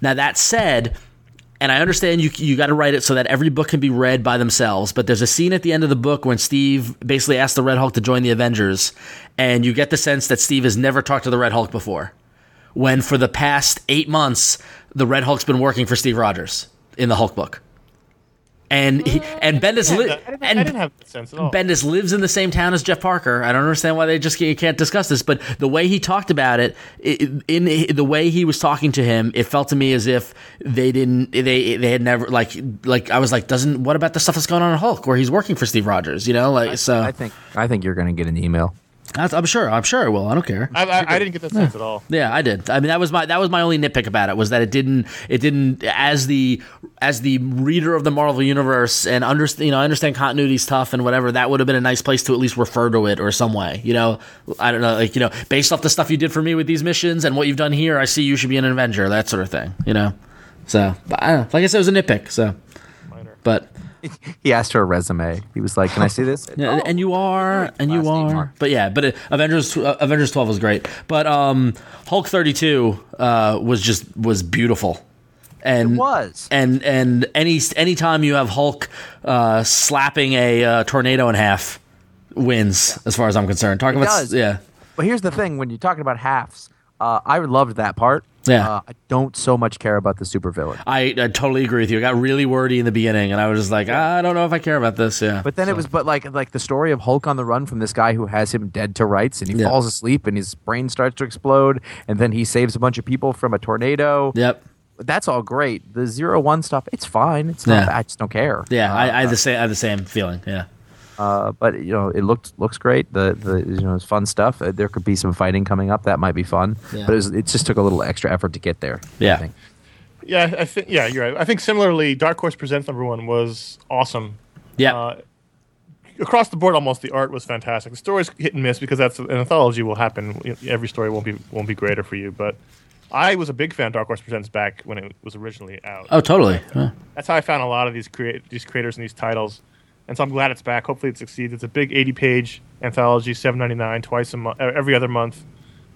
Now that said and I understand you you got to write it so that every book can be read by themselves. But there's a scene at the end of the book when Steve basically asks the Red Hulk to join the Avengers, and you get the sense that Steve has never talked to the Red Hulk before. when for the past eight months the Red Hulk's been working for Steve Rogers in the Hulk book, and he, and Bendis li- I didn't, I and didn't have that sense at all. Bendis lives in the same town as Jeff Parker. I don't understand why they just can't, can't discuss this, but the way he talked about it, i- in the way he was talking to him, it felt to me as if they didn't, they they had never like like I was like, doesn't what about the stuff that's going on in Hulk where he's working for Steve Rogers? You know, like so. I think I think you're going to get an email. That's, I'm sure. I'm sure it will. I don't care. I, I, I didn't get that sense at all. Yeah, I did. I mean, that was my that was my only nitpick about it was that it didn't it didn't as the as the reader of the Marvel universe and understand you know I understand continuity's tough and whatever that would have been a nice place to at least refer to it or some way. You know, I don't know, like you know, based off the stuff you did for me with these missions and what you've done here, I see you should be an Avenger, that sort of thing. You know, so but I don't know. Like I said, it was a nitpick. So, but. *laughs* He asked her a resume. He was like, "Can I see this?" *laughs* Yeah, and- and you are, and you are. Mark. But yeah, but it, Avengers uh, Avengers twelve was great. But um, Hulk thirty two uh, was just was beautiful. And It was. and and any anytime you have Hulk uh, slapping a uh, tornado in half wins, as far as I'm concerned. Talking about does. yeah, But here's the thing: when you're talking about halves, uh, I loved that part. Yeah. Uh, I don't so much care about the supervillain. I, I totally agree with you. I got really wordy in the beginning, and I was just like, I don't know if I care about this. Yeah, But then it was, but like, like the story of Hulk on the run from this guy who has him dead to rights, and he Yeah. falls asleep, and his brain starts to explode, and then he saves a bunch of people from a tornado. yep. That's all great. The zero one stuff, it's fine. It's not. Yeah. bad. I just don't care. Yeah, Uh, I, I had the same I had the same feeling. Yeah. Uh, but you know, it looked looks great. The the you know, it's fun stuff. Uh, there could be some fighting coming up. That might be fun. Yeah. But it, was, it just took a little extra effort to get there. I Yeah. think. Yeah, I think yeah, you're right. I think similarly, Dark Horse Presents number one was awesome. Yeah. Uh, across the board, almost the art was fantastic. The story's hit and miss because that's an anthology will happen. Every story won't be won't be greater for you, but I was a big fan of Dark Horse Presents back when it was originally out. oh, totally. Yeah. That's how I found a lot of these create these creators and these titles, and so I'm glad it's back. Hopefully, it succeeds. It's a big 80 page anthology, 7.99 twice a month, every other month.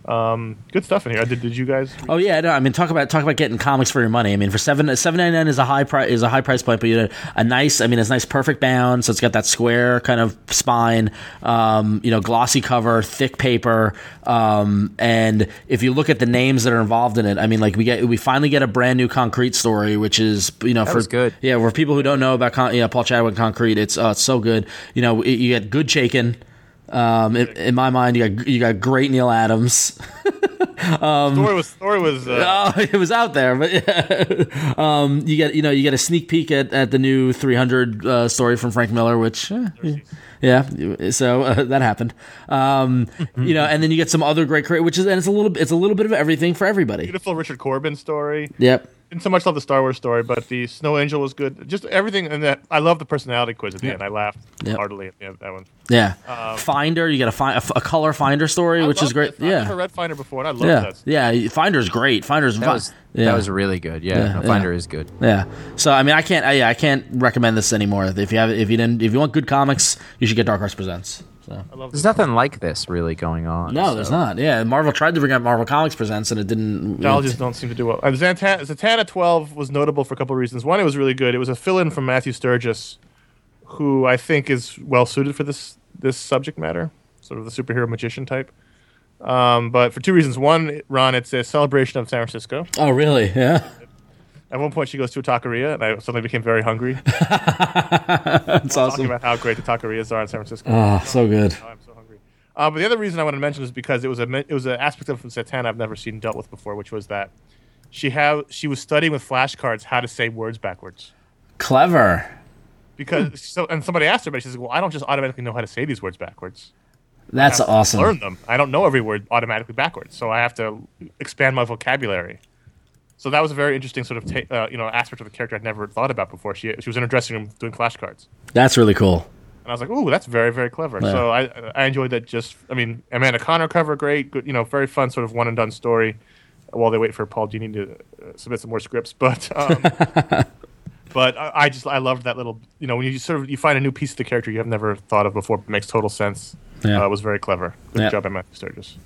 Um, good stuff in here. Did, did you guys? Oh yeah, no, I mean talk about talk about getting comics for your money. I mean for seven seven ninety nine is a high price is a high price point, but you know a nice. I mean it's nice perfect bound, so it's got that square kind of spine, um, you know, glossy cover, thick paper, um, and if you look at the names that are involved in it, I mean like we get we finally get a brand new concrete story, which is you know for was good. Yeah, for people who don't know about con- yeah, Paul Chadwick concrete, it's uh, it's so good. You know, you get good Chaykin. Um, in, in my mind, you got you got great Neal Adams. *laughs* story was story was uh, *laughs* Oh, it was out there, but yeah. *laughs* um, you get you know you get a sneak peek at, at the new 300 uh, story from Frank Miller, which eh, yeah, so uh, that happened. Um, you know, and then you get some other great, which is and it's a little it's a little bit of everything for everybody. beautiful Richard Corbin story. Yep. Didn't so much love the Star Wars story, but the Snow Angel was good. Just everything, and that I love the personality quiz at the end. I laughed Yep. heartily at the end of that one. Yeah. Finder, you got a, fi- a, f- a color Finder story, Um, I which is loved great. Yeah, I've never read Finder before, and I love Yeah. that. Yeah. Finder's great. Finder's That fun. was yeah. that was really good. Yeah, Yeah, no, yeah. Finder is good. Yeah. So I mean, I can't. I, yeah, I can't recommend this anymore. If you have, if you didn't, if you want good comics, you should get Dark Horse Presents. So. There's nothing like this really going on. No, so- there's not. Yeah, Marvel tried to bring out Marvel Comics Presents, and it didn't. Technologies don't seem to do well. Uh, Zatanna, Zatanna 12 was notable for a couple of reasons. One, it was really good. It was a fill-in from Matthew Sturges, who I think is well suited for this this subject matter, sort of the superhero magician type. Um, but for two reasons. One, Ron, it's a celebration of San Francisco. Oh, really? Yeah. At one point, she goes to a taqueria, and I suddenly became very hungry. *laughs* That's Talking awesome. about how great the taquerias are in San Francisco. Oh, so good. Oh, I'm so hungry. Uh, but the other reason I want to mention is because it was a it was an aspect of Zatanna I've never seen dealt with before, which was that she have she was studying with flashcards how to say words backwards. Clever. Because so and somebody asked her, but she says, "Well, I don't just automatically know how to say these words backwards. That's I have to awesome. Learn them. I don't know every word automatically backwards, so I have to expand my vocabulary." So that was a very interesting sort of ta- uh, you know aspect of the character I'd never thought about before. She she was in her dressing room doing flashcards. That's really cool. And I was like, "Ooh, that's very, very clever." Yeah. So I, I enjoyed that. Just, I mean, Amanda Conner cover, great, good, you know, very fun, sort of one and done story. While they wait for Paul Dini to uh, submit some more scripts, *laughs* but, um, *laughs* but I, I just, I loved that little, you know, when you sort of you find a new piece of the character you have never thought of before, but makes total sense. Yeah. Uh, it was very clever. Good Yeah. job Matthew Sturges.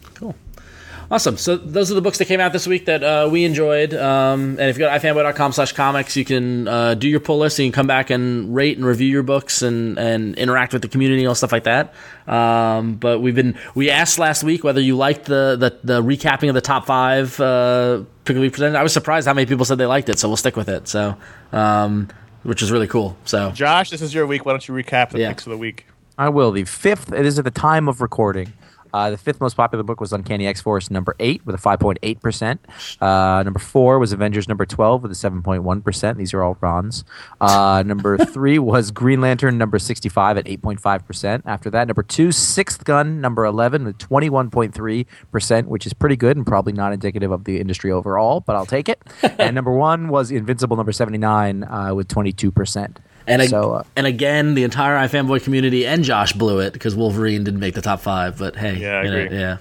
Awesome. So those are the books that came out this week that uh, we enjoyed. Um, and if you go to ifanboy.com slash comics, you can uh, do your pull list and you can come back and rate and review your books and, and interact with the community and all stuff like that. Um, but we've been we asked last week whether you liked the the, the recapping of the top five uh, pick of the week presented. I was surprised how many people said they liked it, so we'll stick with it. So um, which is really cool. So Josh, this is your week. Why don't you recap the Yeah. picks of the week? I will. The fifth, it is at the time of recording. Uh, the fifth most popular book was Uncanny X Force number eight with a 5.8%. Uh, number four was Avengers number 12 with a 7.1%. These are all bronze. Uh, number *laughs* three was Green Lantern number 65 at 8.5%. After that, number two, Sixth Gun number 11 with 21.3%, which is pretty good and probably not indicative of the industry overall, but I'll take it. *laughs* and number one was Invincible number 79 uh, with 22%. And ag- so, uh, and again, the entire iFanboy community and Josh blew it because Wolverine didn't make the top five. But hey, Yeah, I you know, yeah.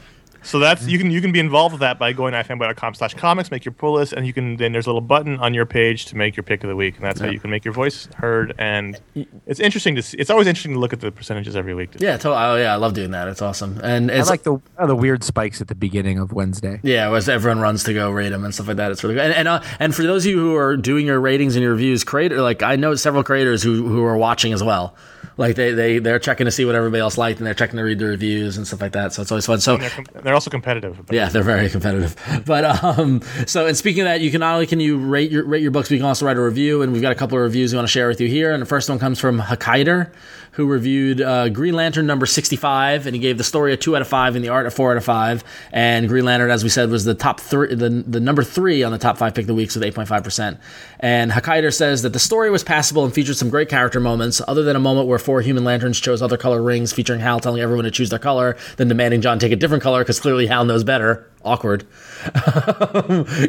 So that's you can you can be involved with that by going to ifanboy.com slash comics, make your pull list, and you can then there's a little button on your page to make your pick of the week, and that's how you can make your voice heard. And it's interesting to see. It's always interesting to look at the percentages every week. Yeah, to- oh, yeah, I love doing that. It's awesome, and I it's like the uh, the weird spikes at the beginning of Wednesday. yeah, as everyone runs to go rate them and stuff like that. It's really good. And and, uh, and for those of you who are doing your ratings and your reviews, creator like I know several creators who who are watching as well. Like they they they're checking to see what everybody else liked, and they're checking to read the reviews and stuff like that. So it's always fun. So they're, com- they're also competitive. Yeah, they're very competitive. *laughs* But um, so and speaking of that, you can not only can you rate your rate your books, but you can also write a review. And we've got a couple of reviews we want to share with you here. And the first one comes from Hakaider, who reviewed uh, Green Lantern number sixty five, and he gave the story a two out of five and the art a four out of five. And Green Lantern, as we said, was the top three, the the number three on the top five pick of the weeks with eight point five percent. And Hakaider says that the story was passable and featured some great character moments, other than a moment where four human lanterns chose other color rings, featuring Hal telling everyone to choose their color, then demanding John take a different color because clearly Hal knows better. Awkward.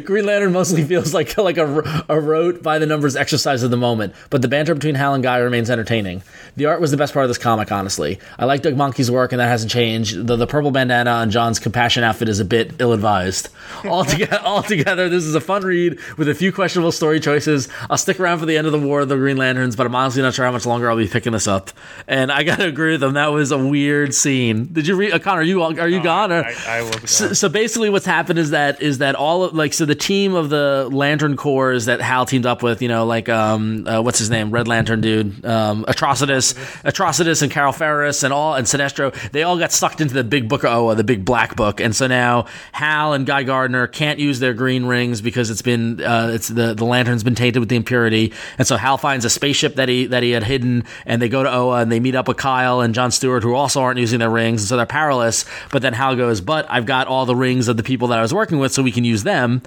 Green Lantern mostly feels like like a, a rote by the numbers exercise of the moment, but the banter between Hal and Guy remains entertaining. The art was the best part of this comic, honestly. I like Doug Mahnke's work, and that hasn't changed. Though the purple bandana on John's compassion outfit is a bit ill-advised. *laughs* Altogether, altogether, this is a fun read with a few questionable story choices. I'll stick around for the end of the War of the Green Lanterns, but I'm honestly not sure how much longer I'll be picking this up. And I gotta agree with them. That was a weird scene. Did you read? Uh, Conor, are you are you gone? Or? I, I was So, so basically, what's happened is that is that all of like so the team of the Lantern Corps that Hal teamed up with, you know, like um, uh, what's his name, Red Lantern dude, um, Atrocitus, Atrocitus, and Carol Ferris, and all and Sinestro, they all got sucked into the big book of Oa, the big black book, and so now Hal and Guy Gardner can't use their green rings because it's been uh, it's the the lantern's been tainted with the impurity, and so Hal finds a spaceship that he that he had hidden, and they go to Oa and they meet up with Kyle and John Stewart, who also aren't using their rings, and so they're powerless. But then Hal goes, "But I've got all the rings of the people that I was working with, so we can use them."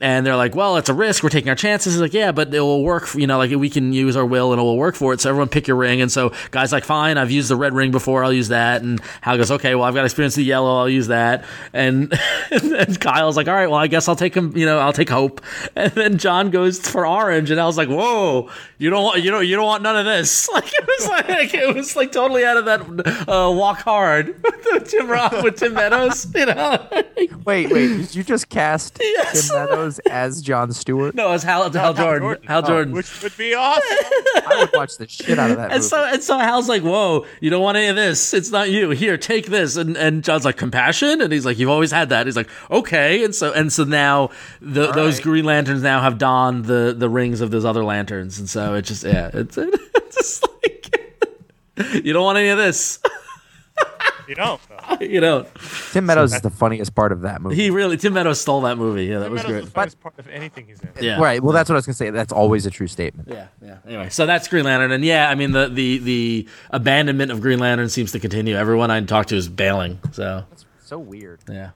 And they're like, "Well, it's a risk. We're taking our chances." He's like, "Yeah, but it will work. You know, like we can use our will and it will work for it." So everyone pick your ring. And so guys like, "Fine, I've used the red ring before. I'll use that." And Hal goes, "Okay, well, I've got experience with the yellow. I'll use that." And, *laughs* and Kyle's like, "All right, well, I guess I'll take him. You know, I'll take hope." *laughs* And then John goes for orange, and I was like, "Whoa, you don't want you don't you don't want none of this." *laughs* Like it was like it was like totally out of that uh, walk hard *laughs* with Tim Roth with Tim Meadows. You know, *laughs* Wait, wait. Did you just cast Yes. Tim Meadows as John Stewart? no, it's Hal, Hal, Jordan. Hal Jordan. which would be awesome. I would watch the shit out of that And movie. so and so Hal's like, "Whoa, you don't want any of this. It's not you. Here, take this." And and John's like, "Compassion?" And he's like, "You've always had that." He's like, "Okay." And so and so now the, those right. Green Lanterns now have donned the the rings of those other lanterns, and so it just yeah, it's, *laughs* it's just like you don't want any of this. you know, *laughs* you know, Tim Meadows is the funniest part of that movie. he really Tim Meadows stole that movie. Yeah, that was Meadows great. is the funnest part of anything he's in. Yeah. Right. Well, that's what I was gonna say. That's always a true statement. Yeah, yeah. Anyway, so that's Green Lantern, and yeah, I mean the the the abandonment of Green Lantern seems to continue. Everyone I talk to is bailing. So that's So weird. yeah.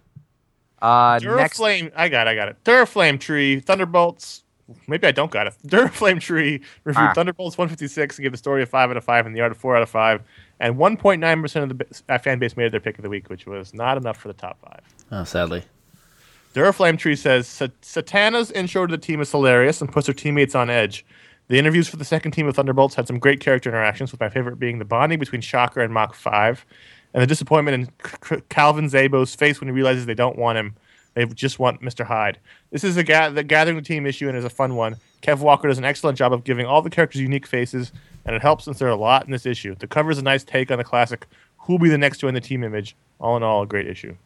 Uh, next, I got, it, I got it. Duraflame tree, Thunderbolts. Maybe I don't got it. *laughs* Duraflame tree reviewed Ah. Thunderbolts 156 and gave the story a five out of five and the art a four out of five. And 1.9 percent of the b- uh, fan base made it their pick of the week, which was not enough for the top five. Oh, sadly. Duraflame Tree says Satana's intro to the team is hilarious and puts her teammates on edge. The interviews for the second team of Thunderbolts had some great character interactions, with my favorite being the bonding between Shocker and Mach 5, and the disappointment in C- Calvin Zabo's face when he realizes they don't want him. They just want Mr. Hyde. This is a ga- the gathering the team issue and is a fun one. Kev Walker does an excellent job of giving all the characters unique faces, and it helps since there are a lot in this issue. The cover is a nice take on the classic "Who'll be the next to win the team?" image. All in all, a great issue.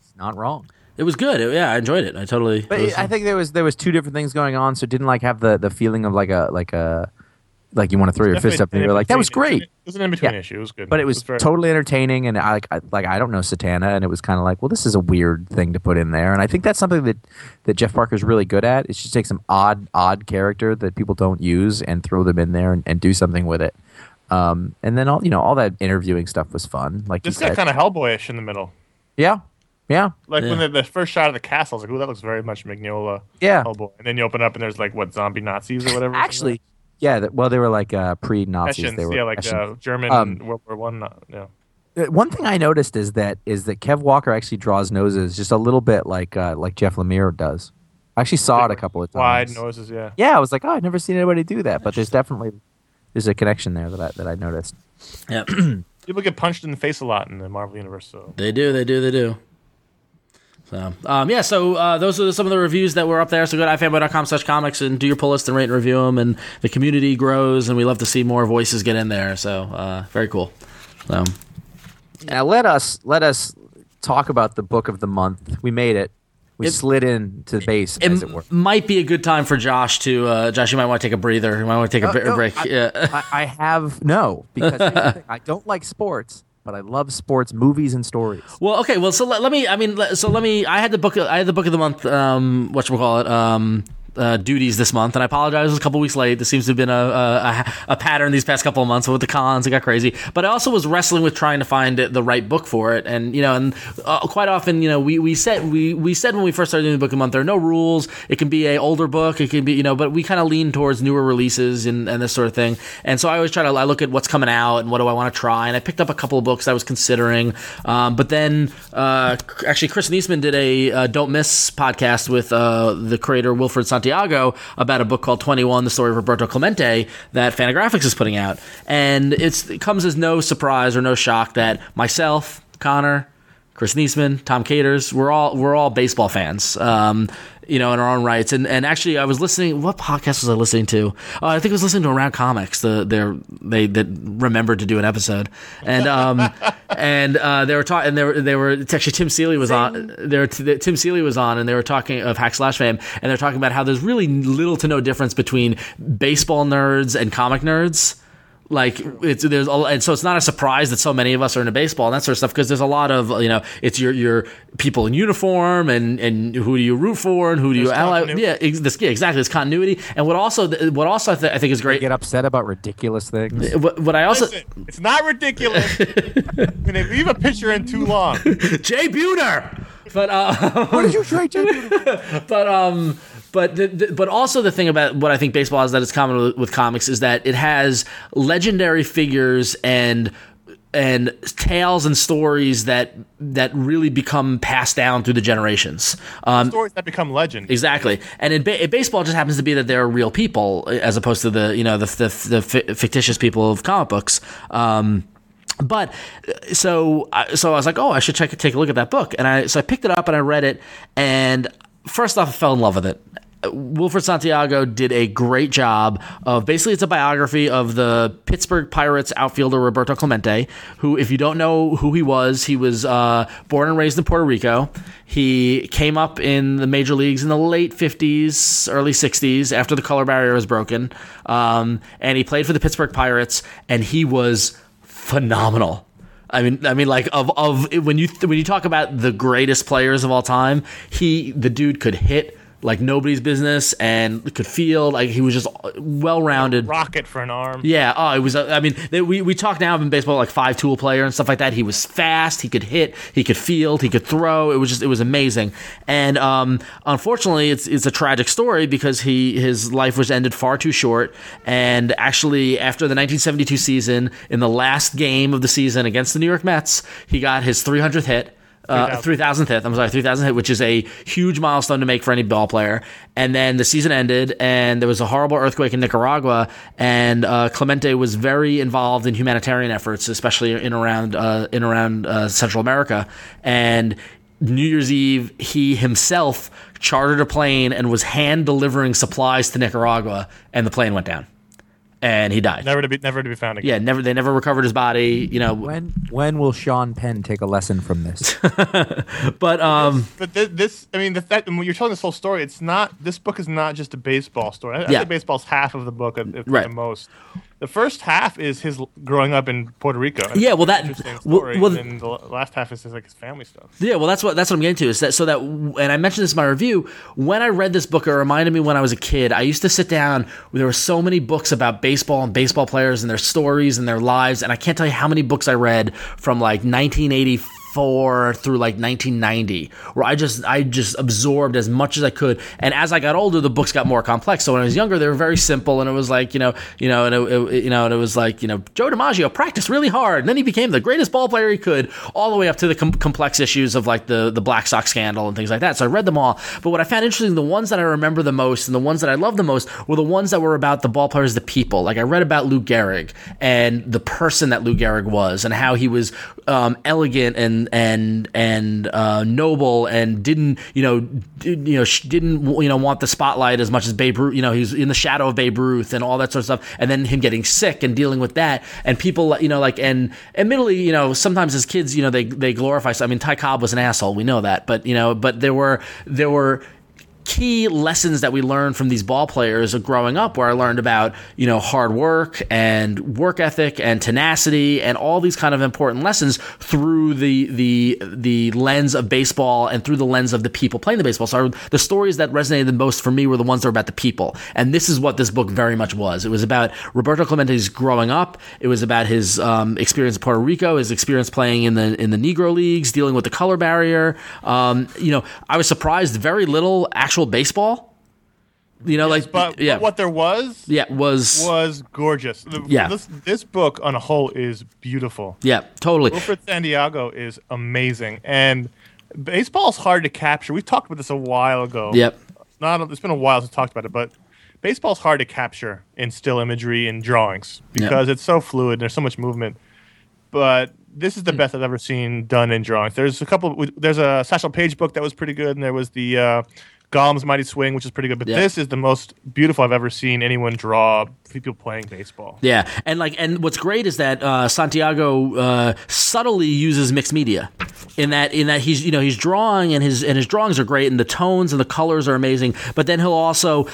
It's not wrong. It was good. It- yeah, I enjoyed it. I totally. But it was- I think there was there was two different things going on, so it didn't like have the the feeling of like a like a like you want to throw your fist up and Definitely you're like that was great. It was an in between Yeah. issue. It was good. But it was very- totally entertaining, and I like I, like I don't know Satana, and it was kind of like, well, this is a weird thing to put in there, and I think that's something that that Jeff Parker's really good at. It's just take some odd odd character that people don't use and throw them in there and, and do something with it. Um, and then all you know, all that interviewing stuff was fun. Like This got kind of Hellboyish in the middle. yeah, yeah, Like when the, the first shot of the castle, I was like, "Ooh, that looks very much Mignola." yeah. Hellboy. And then you open up and there's like what zombie Nazis or whatever. Actually, yeah. That, well, they were like uh, pre-Nazis. They were yeah, like Hessians. uh, German Um, World War One. Uh, yeah. Uh, One thing I noticed is that is that Kev Walker actually draws noses just a little bit like uh, like Jeff Lemire does. I actually saw it a couple of times. Wide noses, yeah. Yeah, I was like, oh, I've never seen anybody do that, but there's definitely there's a connection there that I that I noticed. yeah, People get punched in the face a lot in the Marvel universe, so they do. They do. They do. So, um, yeah, so uh, those are some of the reviews that were up there. So go to ifanboy.com slash comics and do your pull list and rate and review them. And the community grows, and we love to see more voices get in there. So, uh, very cool. So, Now let us let us talk about the book of the month. We made it. We It- slid in to base, it as it were. might be a good time for Josh to. Uh, Josh, you might want to take a breather. You might want to take a No, break. I- yeah. I, I have no because the I don't like sports, but I love sports movies and stories. Well, okay. Well, so let, let me. I mean, so let me. I had the book. I had the book of the month. Um, what should we call it? Um, uh, duties this month, and I apologize. It was a couple weeks late. This seems to have been a, a a pattern these past couple of months with the cons. It got crazy, but I also was wrestling with trying to find the right book for it, and you know, and uh, quite often, you know, we we said we we said when we first started doing the book the month, there are no rules. It can be a older book. It can be you know, but we kind of lean towards newer releases and and this sort of thing. And so I always try to I look at what's coming out and what do I want to try, and I picked up a couple of books I was considering, um, but then uh, actually Chris Niesman did a uh, Don't Miss podcast with uh, the creator Wilfred Santiago about a book called 21, the story of Roberto Clemente that Fantagraphics is putting out. And it comes as no surprise or no shock that myself, Conor, Chris Neseman, Tom Katers, we're all we're all baseball fans. Um, you know, in our own rights. And and actually, I was listening. What podcast was I listening to? Oh, I think I was listening to Around Comics. The their they that remembered to do an episode, and um *laughs* and uh, they were talking. And they were they were it's actually Tim Seeley was on. There Tim Seeley was on, and they were talking of Hack Slash fame, and they're talking about how there's really little to no difference between baseball nerds and comic nerds like it's there's a, and so it's not a surprise that so many of us are into baseball and that sort of stuff because there's a lot of you know it's your your people in uniform and and who do you root for and who do you ally continuity. yeah ex- this, yeah exactly it's continuity and what also what also I, th- I think is great Get upset about ridiculous things. what, what I also Listen, it's not ridiculous. *laughs* I mean, if you leave a picture in too long, Jay Buhner but uh what did you try *laughs* but um but the, the, but also the thing about what I think baseball has that is common with, with comics is that it has legendary figures and and tales and stories that that really become passed down through the generations. Um, stories that become legend. Exactly, and in, ba- in baseball, just happens to be that they're real people as opposed to the you know the the, the fi- fictitious people of comic books. Um, but so I- so I was like, oh, I should check take a look at that book, and I so I picked it up and I read it, and first off, I fell in love with it. Wilfred Santiago did a great job of basically it's a biography of the Pittsburgh Pirates outfielder Roberto Clemente, who, if you don't know who he was, he was uh, born and raised in Puerto Rico. He came up in the major leagues in the late 50s, early 60s after the color barrier was broken. Um, and he played for the Pittsburgh Pirates, and he was phenomenal. I mean, I mean, like of of when you when you talk about the greatest players of all time, he the dude could hit like nobody's business and could field like he was just well rounded. Rocket for an arm. Yeah. Oh, it was. uh, I mean, they, we we talk now in baseball like five tool player and stuff like that. He was fast. He could hit. He could field. He could throw. It was just it was amazing. And um, unfortunately, it's it's a tragic story because he his life was ended far too short. And actually, after the 1972 season, in the last game of the season against the New York Mets, he got his 300th hit. Uh, 3000th. 3000th hit. I'm sorry, 3000th hit, which is a huge milestone to make for any ball player. And then the season ended, and there was a horrible earthquake in Nicaragua, and uh, Clemente was very involved in humanitarian efforts, especially in around uh, in around uh, Central America. And New Year's Eve, he himself chartered a plane and was hand delivering supplies to Nicaragua, and the plane went down and he died. Never to be never to be found again. Yeah, never. They never recovered his body. You know, When when will Sean Penn take a lesson from this? *laughs* but um, But this, this I mean, the fact when you're telling this whole story, it's not. This book is not just a baseball story. I, I Yeah. think baseball's half of the book, at, at Right. the most. The first half is his growing up in Puerto Rico. Yeah, well, that- interesting well- story. well- and the last half is his, like his family stuff. Yeah, well, that's what that's what I'm getting to. Is that so that and I mentioned this in my review. When I read this book, it reminded me when I was a kid. I used to sit down. There were so many books about baseball and baseball players and their stories and their lives, and I can't tell you how many books I read from like 1984 through like 1990, where I just I just absorbed as much as I could. And as I got older, the books got more complex. So when I was younger, they were very simple, and it was like you know you know and it, it- you know and it was like you know Joe DiMaggio practiced really hard, and then he became the greatest ball player he could, all the way up to the com- complex issues of like the the Black Sox scandal and things like that. So I read them all. But what I found interesting, the ones that I remember the most and the ones that I love the most were the ones that were about the ball players, the people. Like I read about Lou Gehrig and the person that Lou Gehrig was, and how he was um, elegant and and and uh, noble, and didn't you know did, you know didn't you know want the spotlight as much as Babe Ruth. You know, he was in the shadow of Babe Ruth and all that sort of stuff, and then him getting sick and dealing with that, and people you know like and admittedly you know sometimes as kids you know they they glorify. I mean, Ty Cobb was an asshole, we know that, but you know, but there were there were key lessons that we learned from these ball players growing up where I learned about, you know, hard work and work ethic and tenacity and all these kind of important lessons through the the the lens of baseball and through the lens of the people playing the baseball. So the stories that resonated the most for me were the ones that were about the people. And this is what this book very much was. It was about Roberto Clemente's growing up. It was about his um, experience in Puerto Rico, his experience playing in the in the Negro leagues, dealing with the color barrier. Um, you know, I was surprised very little actual baseball. You know, like But, yeah, but what there was yeah was was gorgeous. The- Yeah. This, this book on a whole is beautiful. yeah totally Wilfred Santiago is amazing, and baseball's hard to capture. We talked about this a while ago. Yep. Not it's been a while since we talked about it, but baseball's hard to capture in still imagery and drawings because it's so fluid. And there's so much movement. But this Hmm. is the best I've ever seen done in drawings. There's a couple. There's a Satchel Paige book that was pretty good, and there was the uh, Golem's Mighty Swing, which is pretty good. But Yeah. this is the most beautiful I've ever seen anyone draw people playing baseball. Yeah, and like, and what's great is that uh, Santiago uh, subtly uses mixed media, in that in that he's you know he's drawing and his and his drawings are great and the tones and the colors are amazing, but then he'll also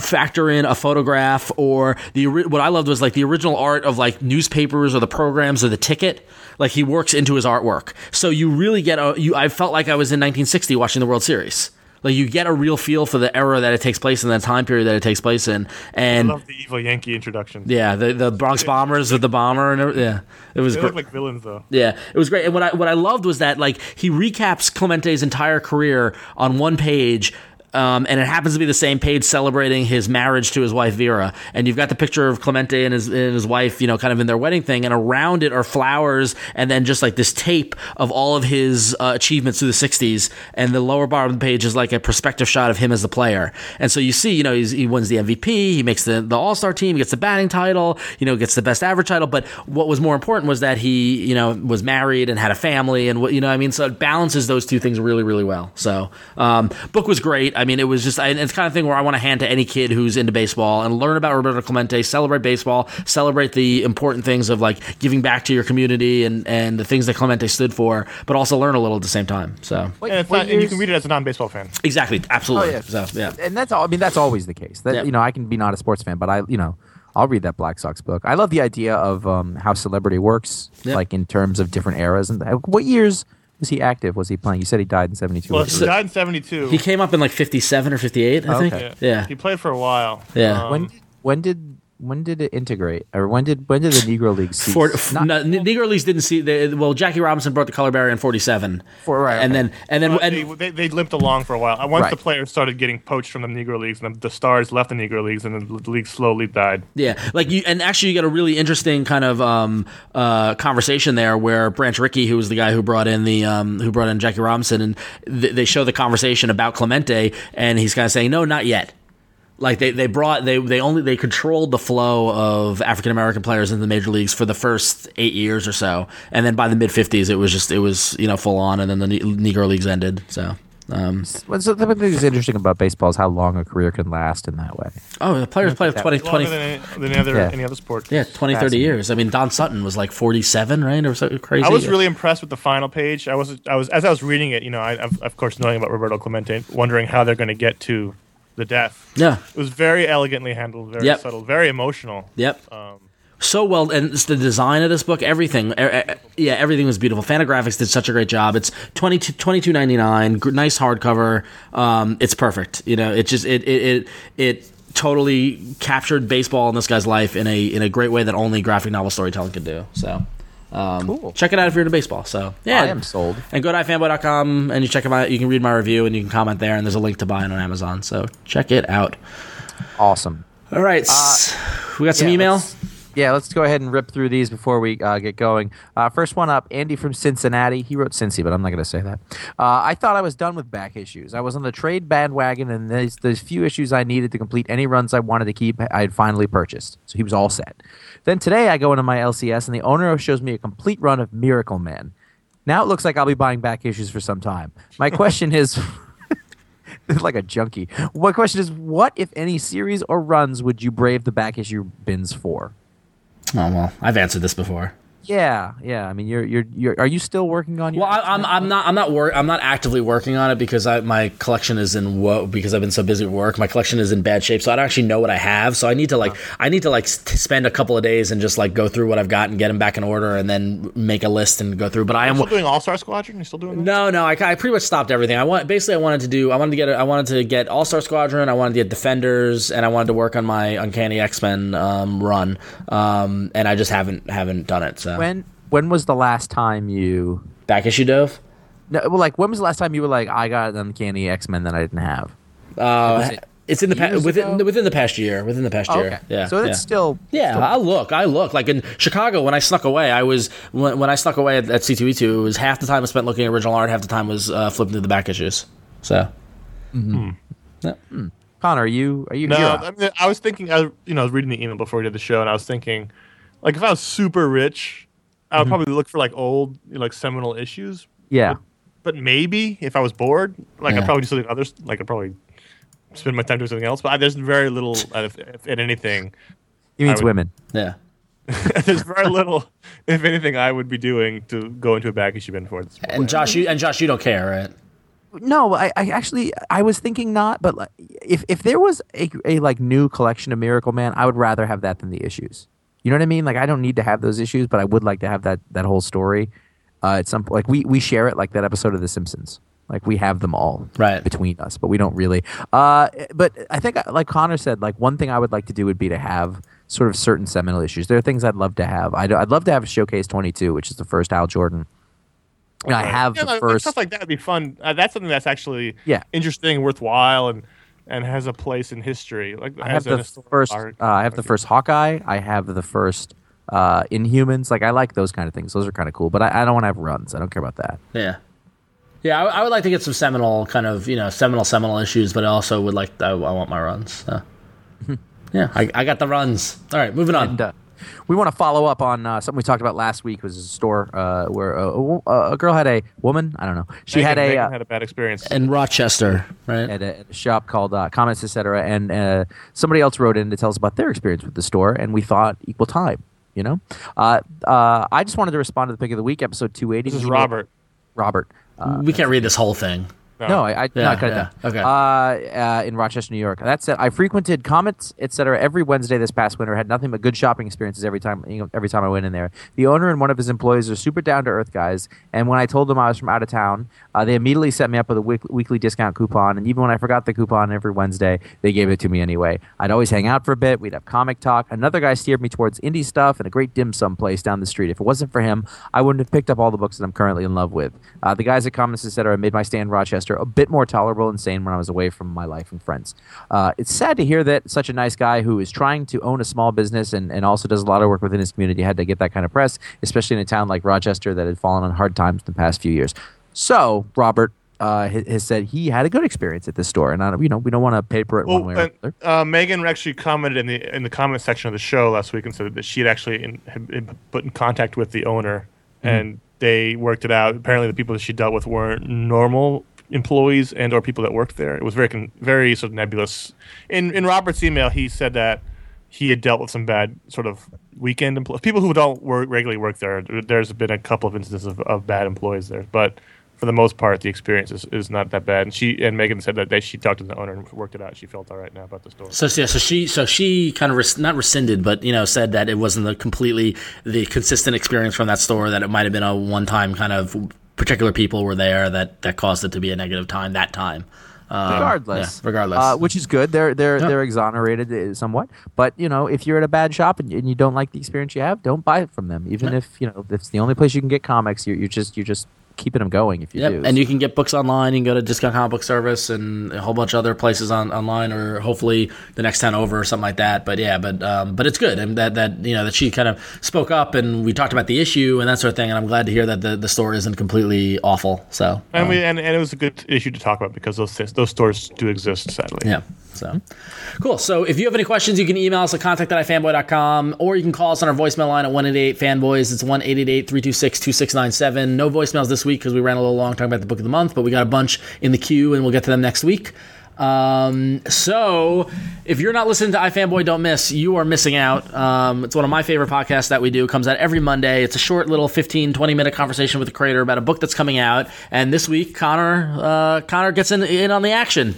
factor in a photograph or the what I loved was like the original art of like newspapers or the programs or the ticket. Like he works into his artwork, so you really get a you. I felt like I was in 1960 watching the World Series. Like you get a real feel for the era that it takes place in, the time period that it takes place in, I and love the evil Yankee introduction. yeah, the the Bronx *laughs* Bombers with the bomber and everything. Yeah, it was They great. look like villains though. yeah, it was great. And what I what I loved was that like he recaps Clemente's entire career on one page. Um, and it happens to be the same page celebrating his marriage to his wife Vera, and you've got the picture of Clemente and his and his wife, you know, kind of in their wedding thing, and around it are flowers, and then just like this tape of all of his uh, achievements through the '60s, and the lower bar of the page is like a perspective shot of him as the player, and so you see, you know, he wins the MVP, he makes the the All Star team, he gets the batting title, you know, gets the best average title, but what was more important was that he, you know, was married and had a family, and what you know, I mean, so it balances those two things really, really well. So, um, book was great. I mean, it was just I, it's the kind of thing where I want to hand to any kid who's into baseball and learn about Roberto Clemente, celebrate baseball, celebrate the important things of like giving back to your community and and the things that Clemente stood for, but also learn a little at the same time. So, Wait, And, it's not, and you can read it as a non-baseball fan. exactly, absolutely. Oh, yeah. So, yeah. and that's all. I mean, that's always the case. That Yeah. you know, I can be not a sports fan, but I, you know, I'll read that Black Sox book. I love the idea of um, how celebrity works, Yeah. like in terms of different eras. And what years was he active? Was he playing? You said he died in seventy two. Well, he died in '72. He came up in like 57 or 58, I think. Okay. Yeah. He played for a while. Yeah. Um, when when did when did it integrate, or when did when did the Negro League cease? For, Not- no, Negro Leagues didn't see. They, well, Jackie Robinson brought the color barrier in '47, For- right, and okay. then and then But and, they, they, they limped along for a while. Once Right. the players started getting poached from the Negro leagues, and the, the stars left the Negro leagues, and the, the league slowly died. Yeah, like you, and actually, you got a really interesting kind of um, uh, conversation there where Branch Rickey, who was the guy who brought in the um, who brought in Jackie Robinson, and th- they show the conversation about Clemente, and he's kind of saying, "No, not yet." Like they, they brought they they only they controlled the flow of African American players in the major leagues for the first eight years or so, and then by the mid fifties, it was just it was you know full on, and then the Negro leagues ended. So Um, Well, so the thing that's interesting about baseball is how long a career can last in that way. oh, the players play 20, 20, than any, than any other Yeah. any other sport. yeah, 20, 30 years. I mean, Don Sutton was like 47, right? Or something crazy. I was really impressed with the final page. I was, I was, as I was reading it, you know, I, of of course, knowing about Roberto Clemente, wondering how they're going to get to the death. Yeah. It was very elegantly handled, very Yep. subtle, very emotional. Yep. Um, so well, and it's the design of this book, everything, e- e- yeah, everything was beautiful. Fantagraphics did such a great job. It's 22 22.99, gr- nice hardcover. Um, it's perfect. You know, it just it it it, it totally captured baseball in this guy's life in a in a great way that only graphic novel storytelling could do. So. Um, Cool. Check it out if you're into baseball. So yeah, I am sold. And go to ifanboy.com and you check my you can read my review and you can comment there and there's a link to buy it on Amazon. So check it out. Awesome. All right, s- we got some Uh, yeah, email. let's- Yeah, let's go ahead and rip through these before we uh, get going. Uh, first one up, Andy from Cincinnati. He wrote Cincy, but I'm not going to say that. Uh, I thought I was done with back issues. I was on the trade bandwagon, and there's there's few issues I needed to complete any runs I wanted to keep. I had finally purchased, so he was all set. Then today I go into my LCS, and the owner shows me a complete run of Miracle Man. Now it looks like I'll be buying back issues for some time. My question *laughs* is. like a junkie. My question is, what, if any, series or runs would you brave the back issue bins for? Oh well, I've answered this before. Yeah, yeah. I mean, you're you're you're. Are you still working on your? Well, I, I'm I'm not I'm not wor- I'm not actively working on it because I, my collection is in wo- because I've been so busy with work. My collection is in bad shape, so I don't actually know what I have. So I need to like I need to like s- spend a couple of days and just like go through what I've got and get them back in order, and then make a list and go through. But I am still doing All Star Squadron? You still doing that? no, no. I, I pretty much stopped everything. I want basically I wanted to do. I wanted to get. I wanted to get All Star Squadron. I wanted to get Defenders, and I wanted to work on my Uncanny X Men um, run. Um, and I just haven't haven't done it. So when when was the last time you? back issue dove. No, well, like when was the last time you were like, I got an uncanny X Men that I didn't have? Uh, it it's in the pa- years within ago? within the past year. Within the past Oh, year. okay. Yeah. So it's yeah. still. Yeah, still- I look. I look. Like in Chicago, when I snuck away, I was when, when I snuck away at, at C2E2. It was half the time I spent looking at original art, half the time was uh, flipping through the back issues. So Conor, are you are you? No, I, mean, I was thinking. I you know, I was reading the email before we did the show, and I was thinking, like, if I was super rich, I would probably look for like old, you know, like seminal issues. yeah. But maybe if I was bored, like Yeah. I'd probably do something others. Like I'd probably spend my time doing something else. But I, there's very little, *laughs* uh, if, if, if anything, He means would- women. yeah. *laughs* there's very little, if anything, I would be doing to go into a back issue bin for this. And Josh, you and Josh, you don't care, right? No, I, I actually I was thinking not, but like, if if there was a, a like new collection of Miracle Man, I would rather have that than the issues. You know what I mean? Like I don't need to have those issues, but I would like to have that that whole story. Uh, at some point, like we we share it like that episode of The Simpsons. Like we have them all Right. between us, but we don't really. Uh, but I think, like Conor said, like one thing I would like to do would be to have sort of certain seminal issues. There are things I'd love to have. I'd, I'd love to have a Showcase 22, which is the first Al Jordan. I have Yeah, the like, first. stuff like that would be fun. Uh, that's something that's actually Yeah. interesting, worthwhile, and and has a place in history. Like I have the first. Uh, I have the first Hawkeye. I have the first uh, Inhumans. Like I like those kind of things. Those are kind of cool. But I, I don't want to have runs. I don't care about that. Yeah. Yeah, I, I would like to get some seminal kind of you know seminal seminal issues, but I also would like I, I want my runs. So. *laughs* yeah, I, I got the runs. All right, moving on. And uh, we want to follow up on uh, something we talked about last week. Was a store uh, where a, a, a girl had a woman. I don't know. She Megan, had a. Megan uh, had a bad experience. in Rochester, right? at a, at a shop called uh, Comics Etc. And uh, somebody else wrote in to tell us about their experience with the store, and we thought equal time. You know, uh, uh, I just wanted to respond to the pick of the week, episode two eighty. this is Robert. Robert. Uh, we can't read this whole thing. No, I, I Yeah, not cut it yeah, down. okay. Uh, uh, in Rochester, New York. That said, I frequented Comics Etc. every Wednesday this past winter. Had nothing but good shopping experiences every time. You know, every time I went in there. The owner and one of his employees are super down to earth guys. And when I told them I was from out of town, uh, they immediately set me up with a week- weekly discount coupon. And even when I forgot the coupon every Wednesday, they gave it to me anyway. I'd always hang out for a bit. We'd have comic talk. Another guy steered me towards indie stuff and a great dim sum place down the street. If it wasn't for him, I wouldn't have picked up all the books that I'm currently in love with. Uh, the guys at Comics Etc. made my stay in Rochester a bit more tolerable and sane when I was away from my life and friends. Uh, it's sad to hear that such a nice guy who is trying to own a small business and, and also does a lot of work within his community had to get that kind of press, especially in a town like Rochester that had fallen on hard times in the past few years. So, Robert uh, has said he had a good experience at this store, and I, you know we don't want to paper it one way or another. uh, Megan actually commented in the in the comment section of the show last week and said that she had actually in, had been put in contact with the owner Mm-hmm. and they worked it out. Apparently, the people that she dealt with weren't normal employees and or people that worked there. It was very very sort of nebulous. In in Robert's email, he said that he had dealt with some bad sort of weekend employees, people who don't work regularly work there. There's been a couple of instances of, of bad employees there, but for the most part, the experience is, is not that bad. And she and Megan said that they, she talked to the owner and worked it out. She felt all right now about the store. So yeah, so she so she kind of res- not rescinded, but you know said that it wasn't the completely the consistent experience from that store. That it might have been a one time kind of particular people were there that that caused it to be a negative time that time. Um, regardless, yeah, regardless, uh, which is good. They're they're Yeah. they're exonerated uh, somewhat, but you know, if you're at a bad shop and, and you don't like the experience you have, don't buy it from them. Even if you know if it's the only place you can get comics, you're, you're just you're just keeping them going if you Yep, do. and you can get books online. You can go to Discount Comic Book Service and a whole bunch of other places on online, or hopefully the next town over or something like that. But yeah, but um, but it's good, and that that you know that she kind of spoke up and we talked about the issue and that sort of thing. And I'm glad to hear that the, the store isn't completely awful. So And um, we and, and it was a good issue to talk about because those those stores do exist, sadly. Yeah. So cool. So if you have any questions, you can email us at contact at ifanboy.com or you can call us on our voicemail line at 188 fanboys. It's 1 326 2697. No voicemails this week because we ran a little long talking about the book of the month, but we got a bunch in the queue and we'll get to them next week. Um, so if you're not listening to iFanboy Don't Miss, you are missing out. Um, it's one of my favorite podcasts that we do. It comes out every Monday. It's a short little 15, 20 minute conversation with the creator about a book that's coming out. And this week, Conor, uh, Conor gets in, in on the action.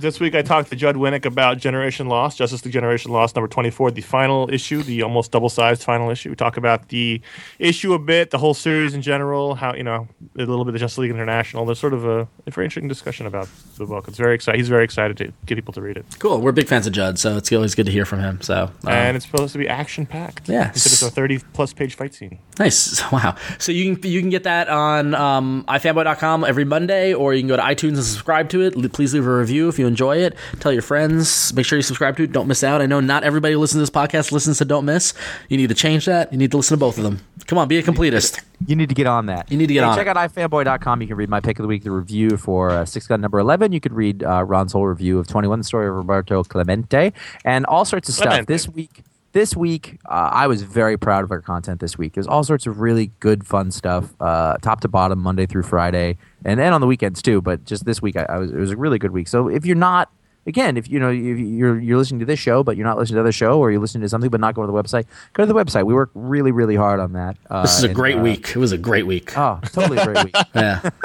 This week I talked to Judd Winick about Generation Lost, Justice League Generation Lost number 24, the final issue, the almost double-sized final issue. We talk about the issue a bit, the whole series in general, how, you know, a little bit of Justice League International. There's sort of a, a very interesting discussion about the book. It's very exciting. He's very excited to get people to read it. Cool. We're big fans of Judd, so it's always good to hear from him. So, um, and it's supposed to be action-packed. Yeah. It's a 30-plus page fight scene. nice. *laughs* Wow. So you can you can get that on um, ifanboy.com every Monday, or you can go to iTunes and subscribe to it. Please leave a review if you enjoy it. Tell your friends. Make sure you subscribe to it. Don't miss out. I know not everybody who listens to this podcast listens to Don't Miss. You need to change that. You need to listen to both of them. Come on, be a completist. You need to get on that. You need to get Hey, on Check it. out ifanboy.com. You can read my pick of the week, the review for uh, Sixth Gun number 11. You could read uh, Ron's whole review of 21, the story of Roberto Clemente, and all sorts of stuff. Clemente. This week, this week, uh, I was very proud of our content this week. There's all sorts of really good, fun stuff, uh, top to bottom, Monday through Friday, and then on the weekends too. But just this week, I, I was it was a really good week. So if you're not Again, if you know if you're you're listening to this show, but you're not listening to the show, or you're listening to something but not going to the website, go to the website. We work really, really hard on that. Uh, This is a and, great uh, week. It was a great week. Oh, totally a great week. *laughs* Yeah. *laughs*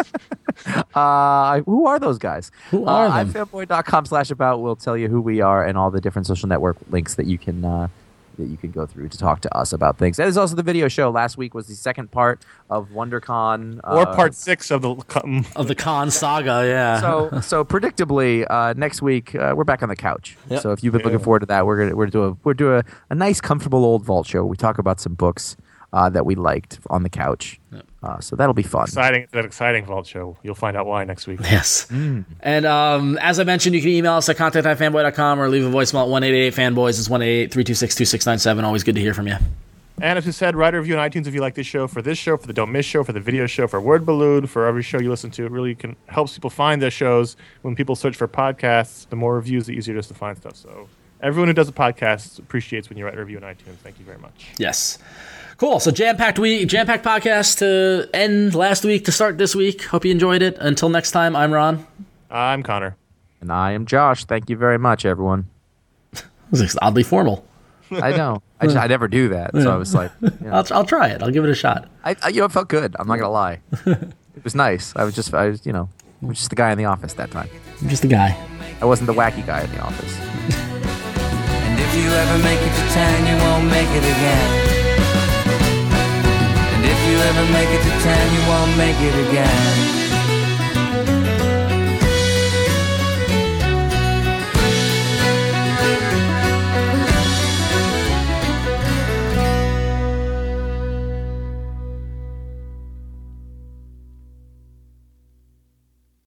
Uh, who are those guys? Who are uh, them? ifanboy.com slash about will tell you who we are and all the different social network links that you can uh, that you can go through to talk to us about things. That is also the video show. Last week was the second part of WonderCon. Or uh, part six of the um, Of the Khan saga, yeah. So, so predictably, uh, next week uh, we're back on the couch. Yep. So if you've been looking forward to that, we're gonna we're doing we're doing a, a nice, comfortable old vault show. We talk about some books uh, that we liked on the couch. Uh, so that'll be fun. exciting, that exciting vault show. You'll find out why next week. Yes. Mm. And um, as I mentioned, you can email us at contact.fanboy.com or leave a voicemail at 188 fanboys. It's 188 326 2697. Always good to hear from you. And as we said, write a review on iTunes if you like this show, for this show, for the Don't Miss show, for the video show, for Word Balloon, for every show you listen to. It really can helps people find their shows. When people search for podcasts, the more reviews, the easier it is to find stuff. So everyone who does a podcast appreciates when you write a review on iTunes. Thank you very much. Yes. Cool. So jam packed week, jam packed podcast to end last week to start this week. Hope you enjoyed it. Until next time, I'm Ron. I'm Conor. And I am Josh. Thank you very much, everyone. *laughs* This is oddly formal. I know. I, *laughs* just, I never do that. So I was like, you know, I'll, I'll try it. I'll give it a shot. I, I, you know, it felt good. I'm not gonna lie. *laughs* It was nice. I was just, I was, you know, I was just the guy in the office that time. I'm just a guy. I wasn't the wacky guy in the office. And if you ever make it to ten, you won't make it again. You ever make it to ten, you won't make it again.